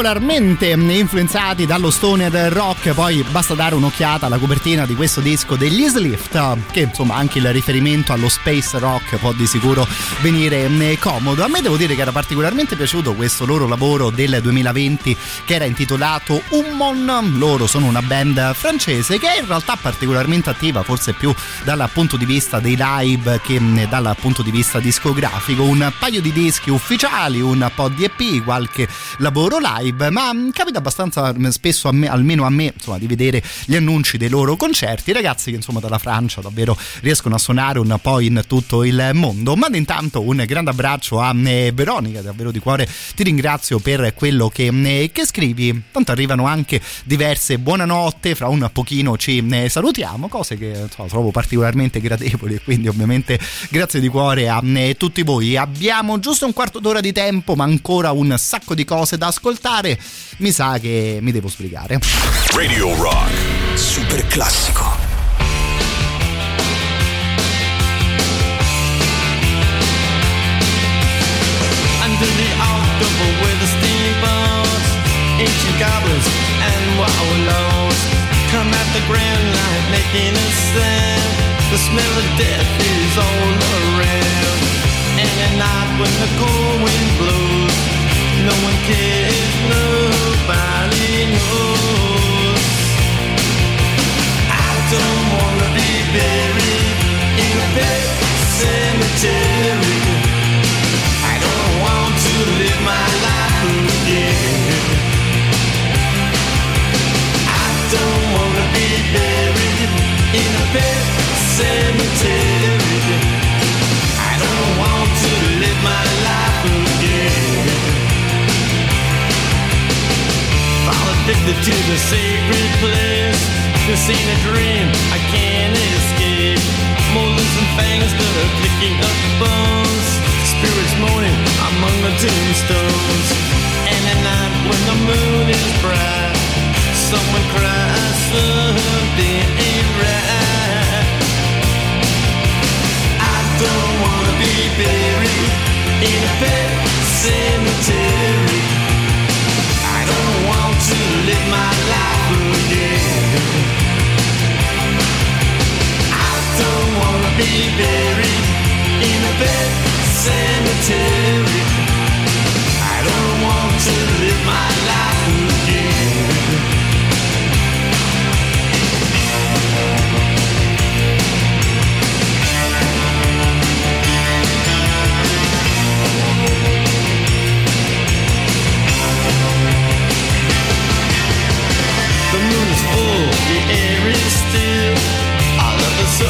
Particolarmente influenzati dallo stoner rock, poi basta dare un'occhiata alla copertina di questo disco degli Slift, che insomma anche il riferimento allo space rock può di sicuro venire mm, comodo. A me devo dire che era particolarmente piaciuto questo loro lavoro del 2020 che era intitolato Ummon. Loro sono una band francese che è in realtà particolarmente attiva, forse più dal punto di vista dei live che mm, dal punto di vista discografico. Un paio di dischi ufficiali, un po' di EP, qualche lavoro live, ma mm, capita abbastanza spesso a me, almeno a me, insomma, di vedere gli annunci dei loro concerti. Ragazzi che insomma dalla Francia davvero riescono a suonare un po' in tutto il mondo. Ma intanto un grande abbraccio a eh, Veronica, davvero di cuore ti ringrazio per quello che, eh, che scrivi. Tanto arrivano anche diverse buonanotte, fra un pochino ci eh, salutiamo, cose che insomma, trovo particolarmente gradevoli quindi ovviamente grazie di cuore a tutti voi. Abbiamo giusto un quarto d'ora di tempo, ma ancora un sacco di cose da ascoltare. Mi sa che mi devo sbrigare.
Radio Rock.
Super classico.
Under the October with the steamboats, ancient goblins and wallows come at the grand light making a sound. The smell of death is all around. And at night when the cold wind blows, no one cares, nobody knows. I don't wanna be buried in a pet cemetery. I don't want to live my life again. I don't wanna be buried in a pet cemetery. I don't want to live my life Fall to the sacred place. This ain't a dream, I can't escape. Molars and fangs that are picking up bones. Spirits moaning among the tombstones. And at night when the moon is bright, someone cries something ain't right. I don't wanna be buried in a pet cemetery. Live my life again. I don't wanna be buried in a cemetery. I don't want to live my life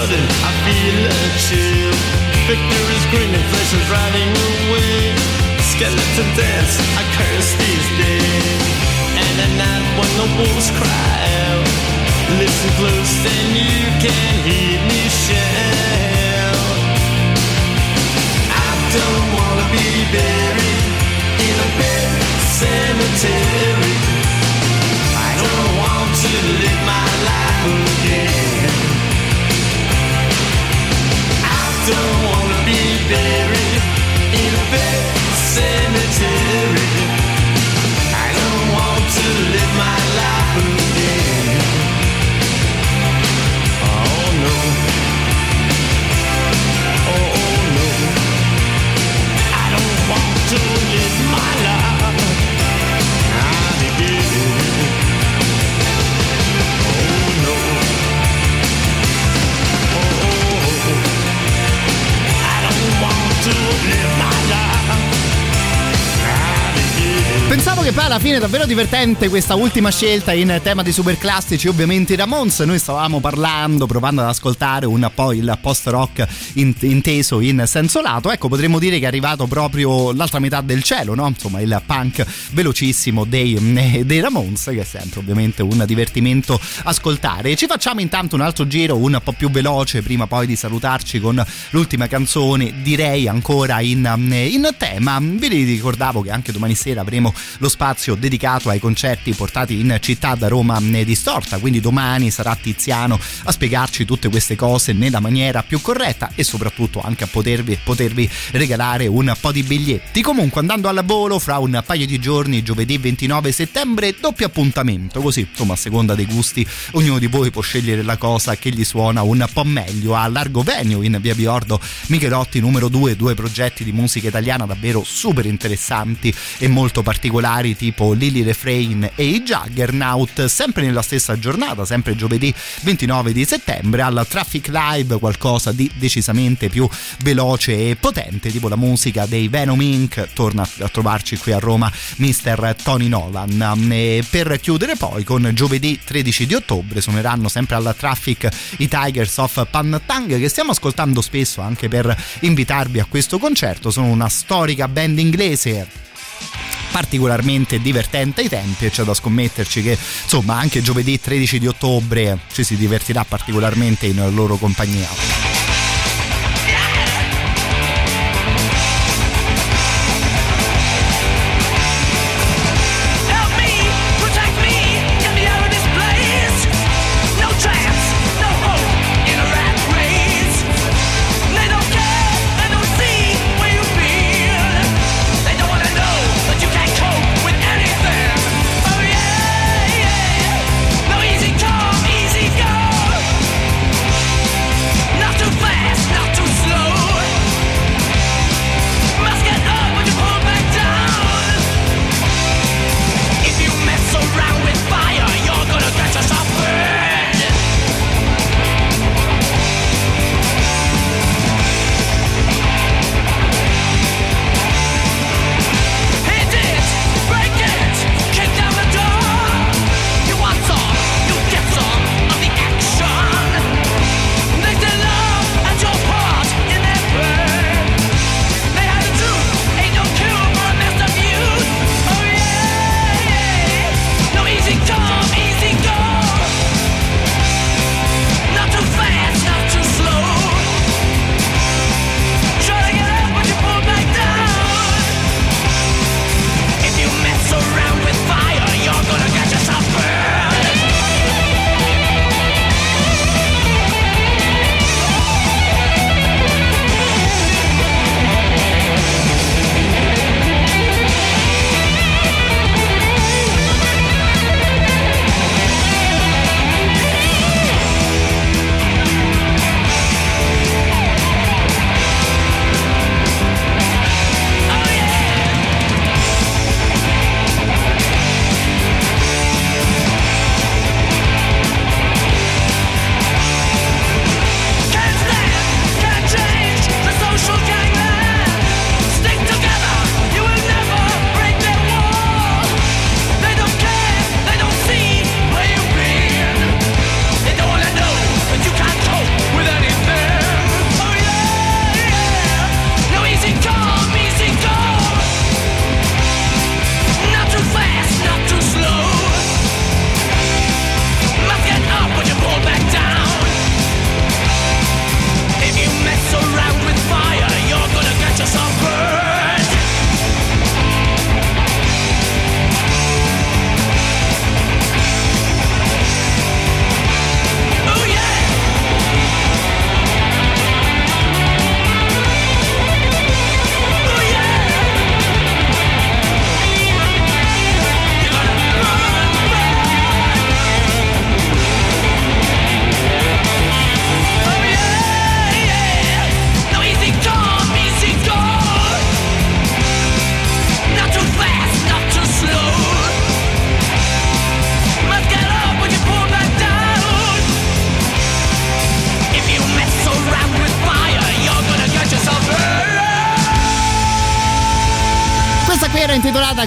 sudden, I feel a chill. Victor is grinning, flesh is riding away. Skeleton dance, I curse these days. And at night when the wolves cry out, listen close and you can hear me shout. I don't wanna be buried in a pet cemetery. I don't want to live my life again. I don't wanna be buried in a cemetery. I don't want to live my life again. Oh no.
Pensavo che poi alla fine davvero divertente questa ultima scelta in tema di super classici, ovviamente i Ramones. Noi stavamo parlando, provando ad ascoltare un po' il post rock in- inteso in senso lato. Ecco, potremmo dire che è arrivato proprio l'altra metà del cielo, no? Insomma, il punk velocissimo dei, eh, dei Ramones, che è sempre ovviamente un divertimento ascoltare. Ci facciamo intanto un altro giro un po' più veloce prima poi di salutarci con l'ultima canzone, direi ancora in, in tema. Vi ricordavo che anche domani sera avremo lo spazio dedicato ai concerti portati in città da Roma Distorta, quindi domani sarà Tiziano a spiegarci tutte queste cose nella maniera più corretta e soprattutto anche a potervi, potervi regalare un po' di biglietti. Comunque andando alla volo fra un paio di giorni, giovedì 29 settembre, doppio appuntamento, così insomma a seconda dei gusti ognuno di voi può scegliere la cosa che gli suona un po' meglio. A Largo Venio in via Biordo Michelotti numero 2, due progetti di musica italiana davvero super interessanti e molto particolari tipo Lily Refrain e i Juggernaut, sempre nella stessa giornata, sempre giovedì 29 di settembre al Traffic Live qualcosa di decisamente più veloce e potente, tipo la musica dei Venom Inc. Torna a trovarci qui a Roma Mr. Tony Nolan. E per chiudere poi con giovedì 13 di ottobre suoneranno sempre alla Traffic i Tigers of Pantang che stiamo ascoltando spesso anche per invitarvi a questo concerto. Sono una storica band inglese particolarmente divertente ai tempi e c'è da scommetterci che insomma anche giovedì 13 di ottobre ci si divertirà particolarmente in loro compagnia.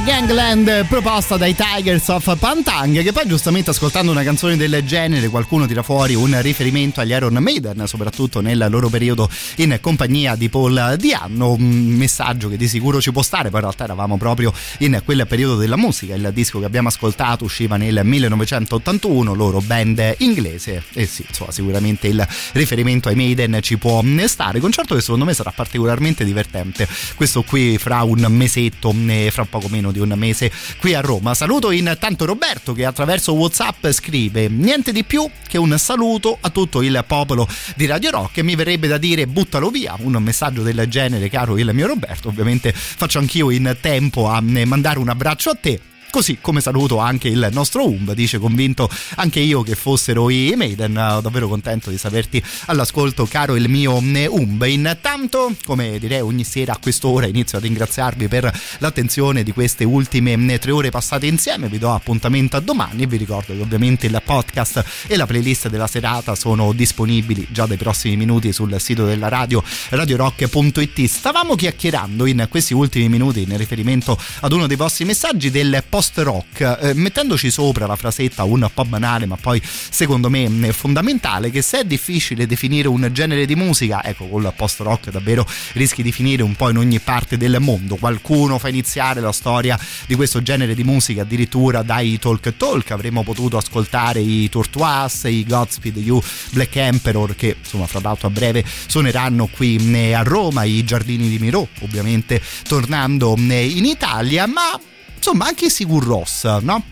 Gangland proposta dai Tigers of Pantang che poi giustamente ascoltando una canzone del genere qualcuno tira fuori un riferimento agli Iron Maiden soprattutto nel loro periodo in compagnia di Paul Dianno un messaggio che di sicuro ci può stare poi in realtà eravamo proprio in quel periodo della musica. Il disco che abbiamo ascoltato usciva nel 1981 loro band inglese. E sì insomma sicuramente il riferimento ai Maiden ci può stare. Concerto che secondo me sarà particolarmente divertente. Questo qui fra un mesetto fra poco meno di un mese qui a Roma. Saluto intanto Roberto che attraverso Whatsapp scrive niente di più che un saluto a tutto il popolo di Radio Rock. E mi verrebbe da dire buttalo via, un messaggio del genere caro il mio Roberto, ovviamente faccio anch'io in tempo a mandare un abbraccio a te Così come saluto anche il nostro Umb, dice convinto anche io che fossero i Maiden, davvero contento di saperti all'ascolto caro il mio Umb. Intanto, come direi ogni sera a quest'ora, inizio a ringraziarvi per l'attenzione di queste ultime tre ore passate insieme, vi do appuntamento a domani e vi ricordo che ovviamente il podcast e la playlist della serata sono disponibili già dai prossimi minuti sul sito della radio radiorock.it. Stavamo chiacchierando in questi ultimi minuti in riferimento ad uno dei vostri messaggi del podcast post rock, eh, mettendoci sopra la frasetta un po' banale, ma poi secondo me fondamentale, che se è difficile definire un genere di musica, ecco, con il post rock davvero rischi di finire un po' in ogni parte del mondo. Qualcuno fa iniziare la storia di questo genere di musica addirittura dai talk talk, avremmo potuto ascoltare i Tortoise, i Godspeed You, Black Emperor, che insomma fra l'altro a breve suoneranno qui a Roma, i Giardini di Miro, ovviamente tornando in Italia, ma insomma anche Sigur Ross, no?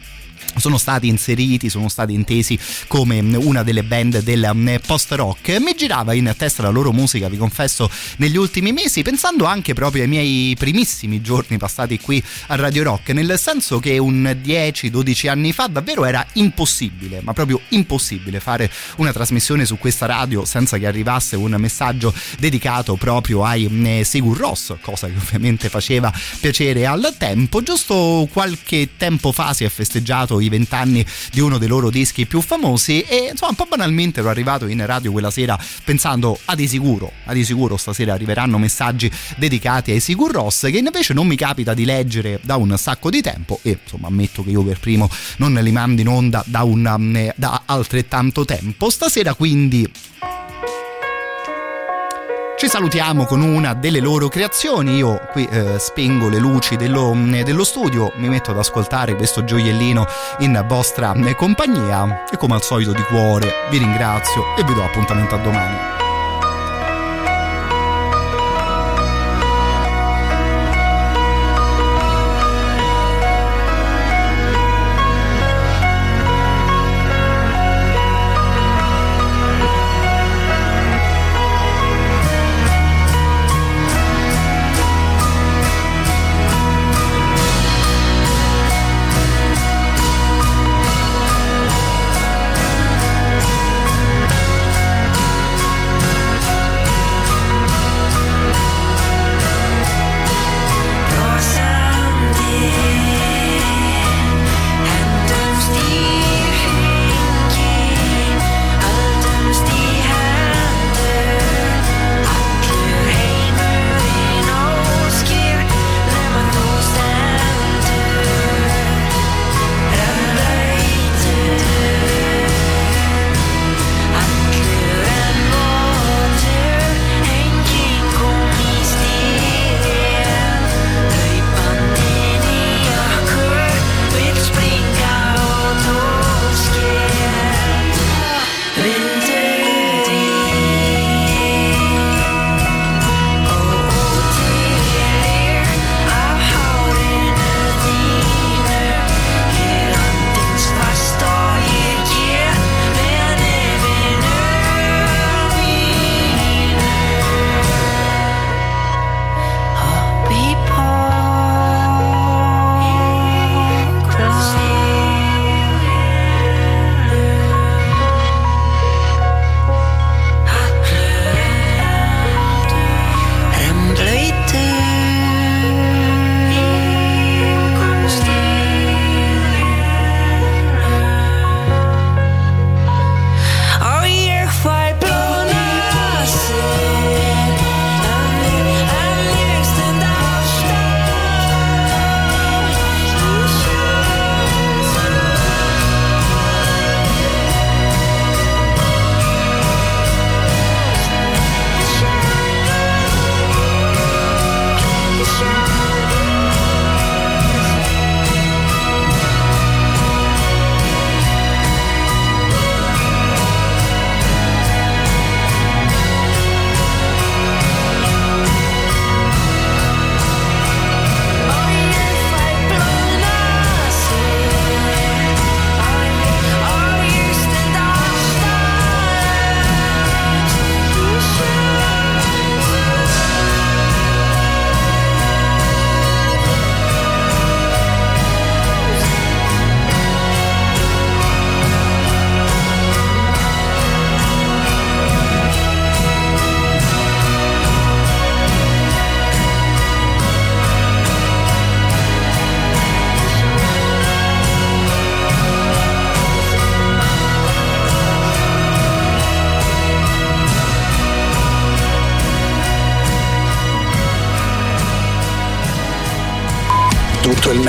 Sono stati inseriti, sono stati intesi come una delle band del mm, post rock. Mi girava in testa la loro musica, vi confesso, negli ultimi mesi, pensando anche proprio ai miei primissimi giorni passati qui a Radio Rock, nel senso che un 10-12 anni fa davvero era impossibile, ma proprio impossibile fare una trasmissione su questa radio senza che arrivasse un messaggio dedicato proprio ai mm, Sigur Ross, cosa che ovviamente faceva piacere al tempo. Giusto qualche tempo fa si è festeggiato i vent'anni di uno dei loro dischi più famosi e insomma un po' banalmente ero arrivato in radio quella sera pensando a di sicuro, a di sicuro stasera arriveranno messaggi dedicati ai Sigur Ross che invece non mi capita di leggere da un sacco di tempo e insomma ammetto che io per primo non li mando in onda da, un, da altrettanto tempo. Stasera quindi ci salutiamo con una delle loro creazioni. Io qui eh, spengo le luci dello, mm, dello, studio, mi metto ad ascoltare questo gioiellino in vostra eh, compagnia e come al solito di cuore vi ringrazio e vi do appuntamento a domani.